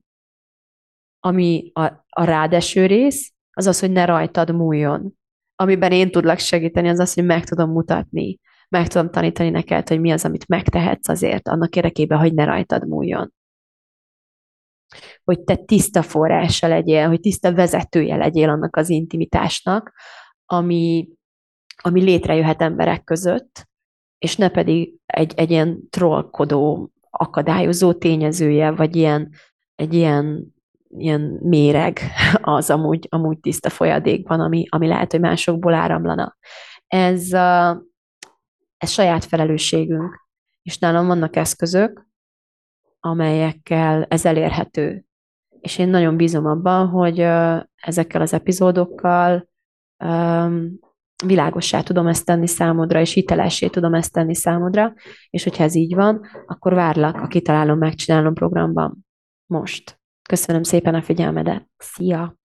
Ami a, a rádeső rész, az az, hogy ne rajtad múljon. Amiben én tudlak segíteni, az az, hogy meg tudom mutatni, meg tudom tanítani neked, hogy mi az, amit megtehetsz azért, annak érdekében, hogy ne rajtad múljon hogy te tiszta forrása legyél, hogy tiszta vezetője legyél annak az intimitásnak, ami, ami létrejöhet emberek között, és ne pedig egy, egy ilyen trollkodó, akadályozó tényezője, vagy ilyen, egy ilyen, ilyen méreg az amúgy, amúgy tiszta folyadékban, ami, ami lehet, hogy másokból áramlana. Ez, ez saját felelősségünk, és nálam vannak eszközök, amelyekkel ez elérhető. És én nagyon bízom abban, hogy ezekkel az epizódokkal világossá tudom ezt tenni számodra, és hitelessé tudom ezt tenni számodra, és hogyha ez így van, akkor várlak a Kitalálom, Megcsinálom programban. Most. Köszönöm szépen a figyelmedet. Szia!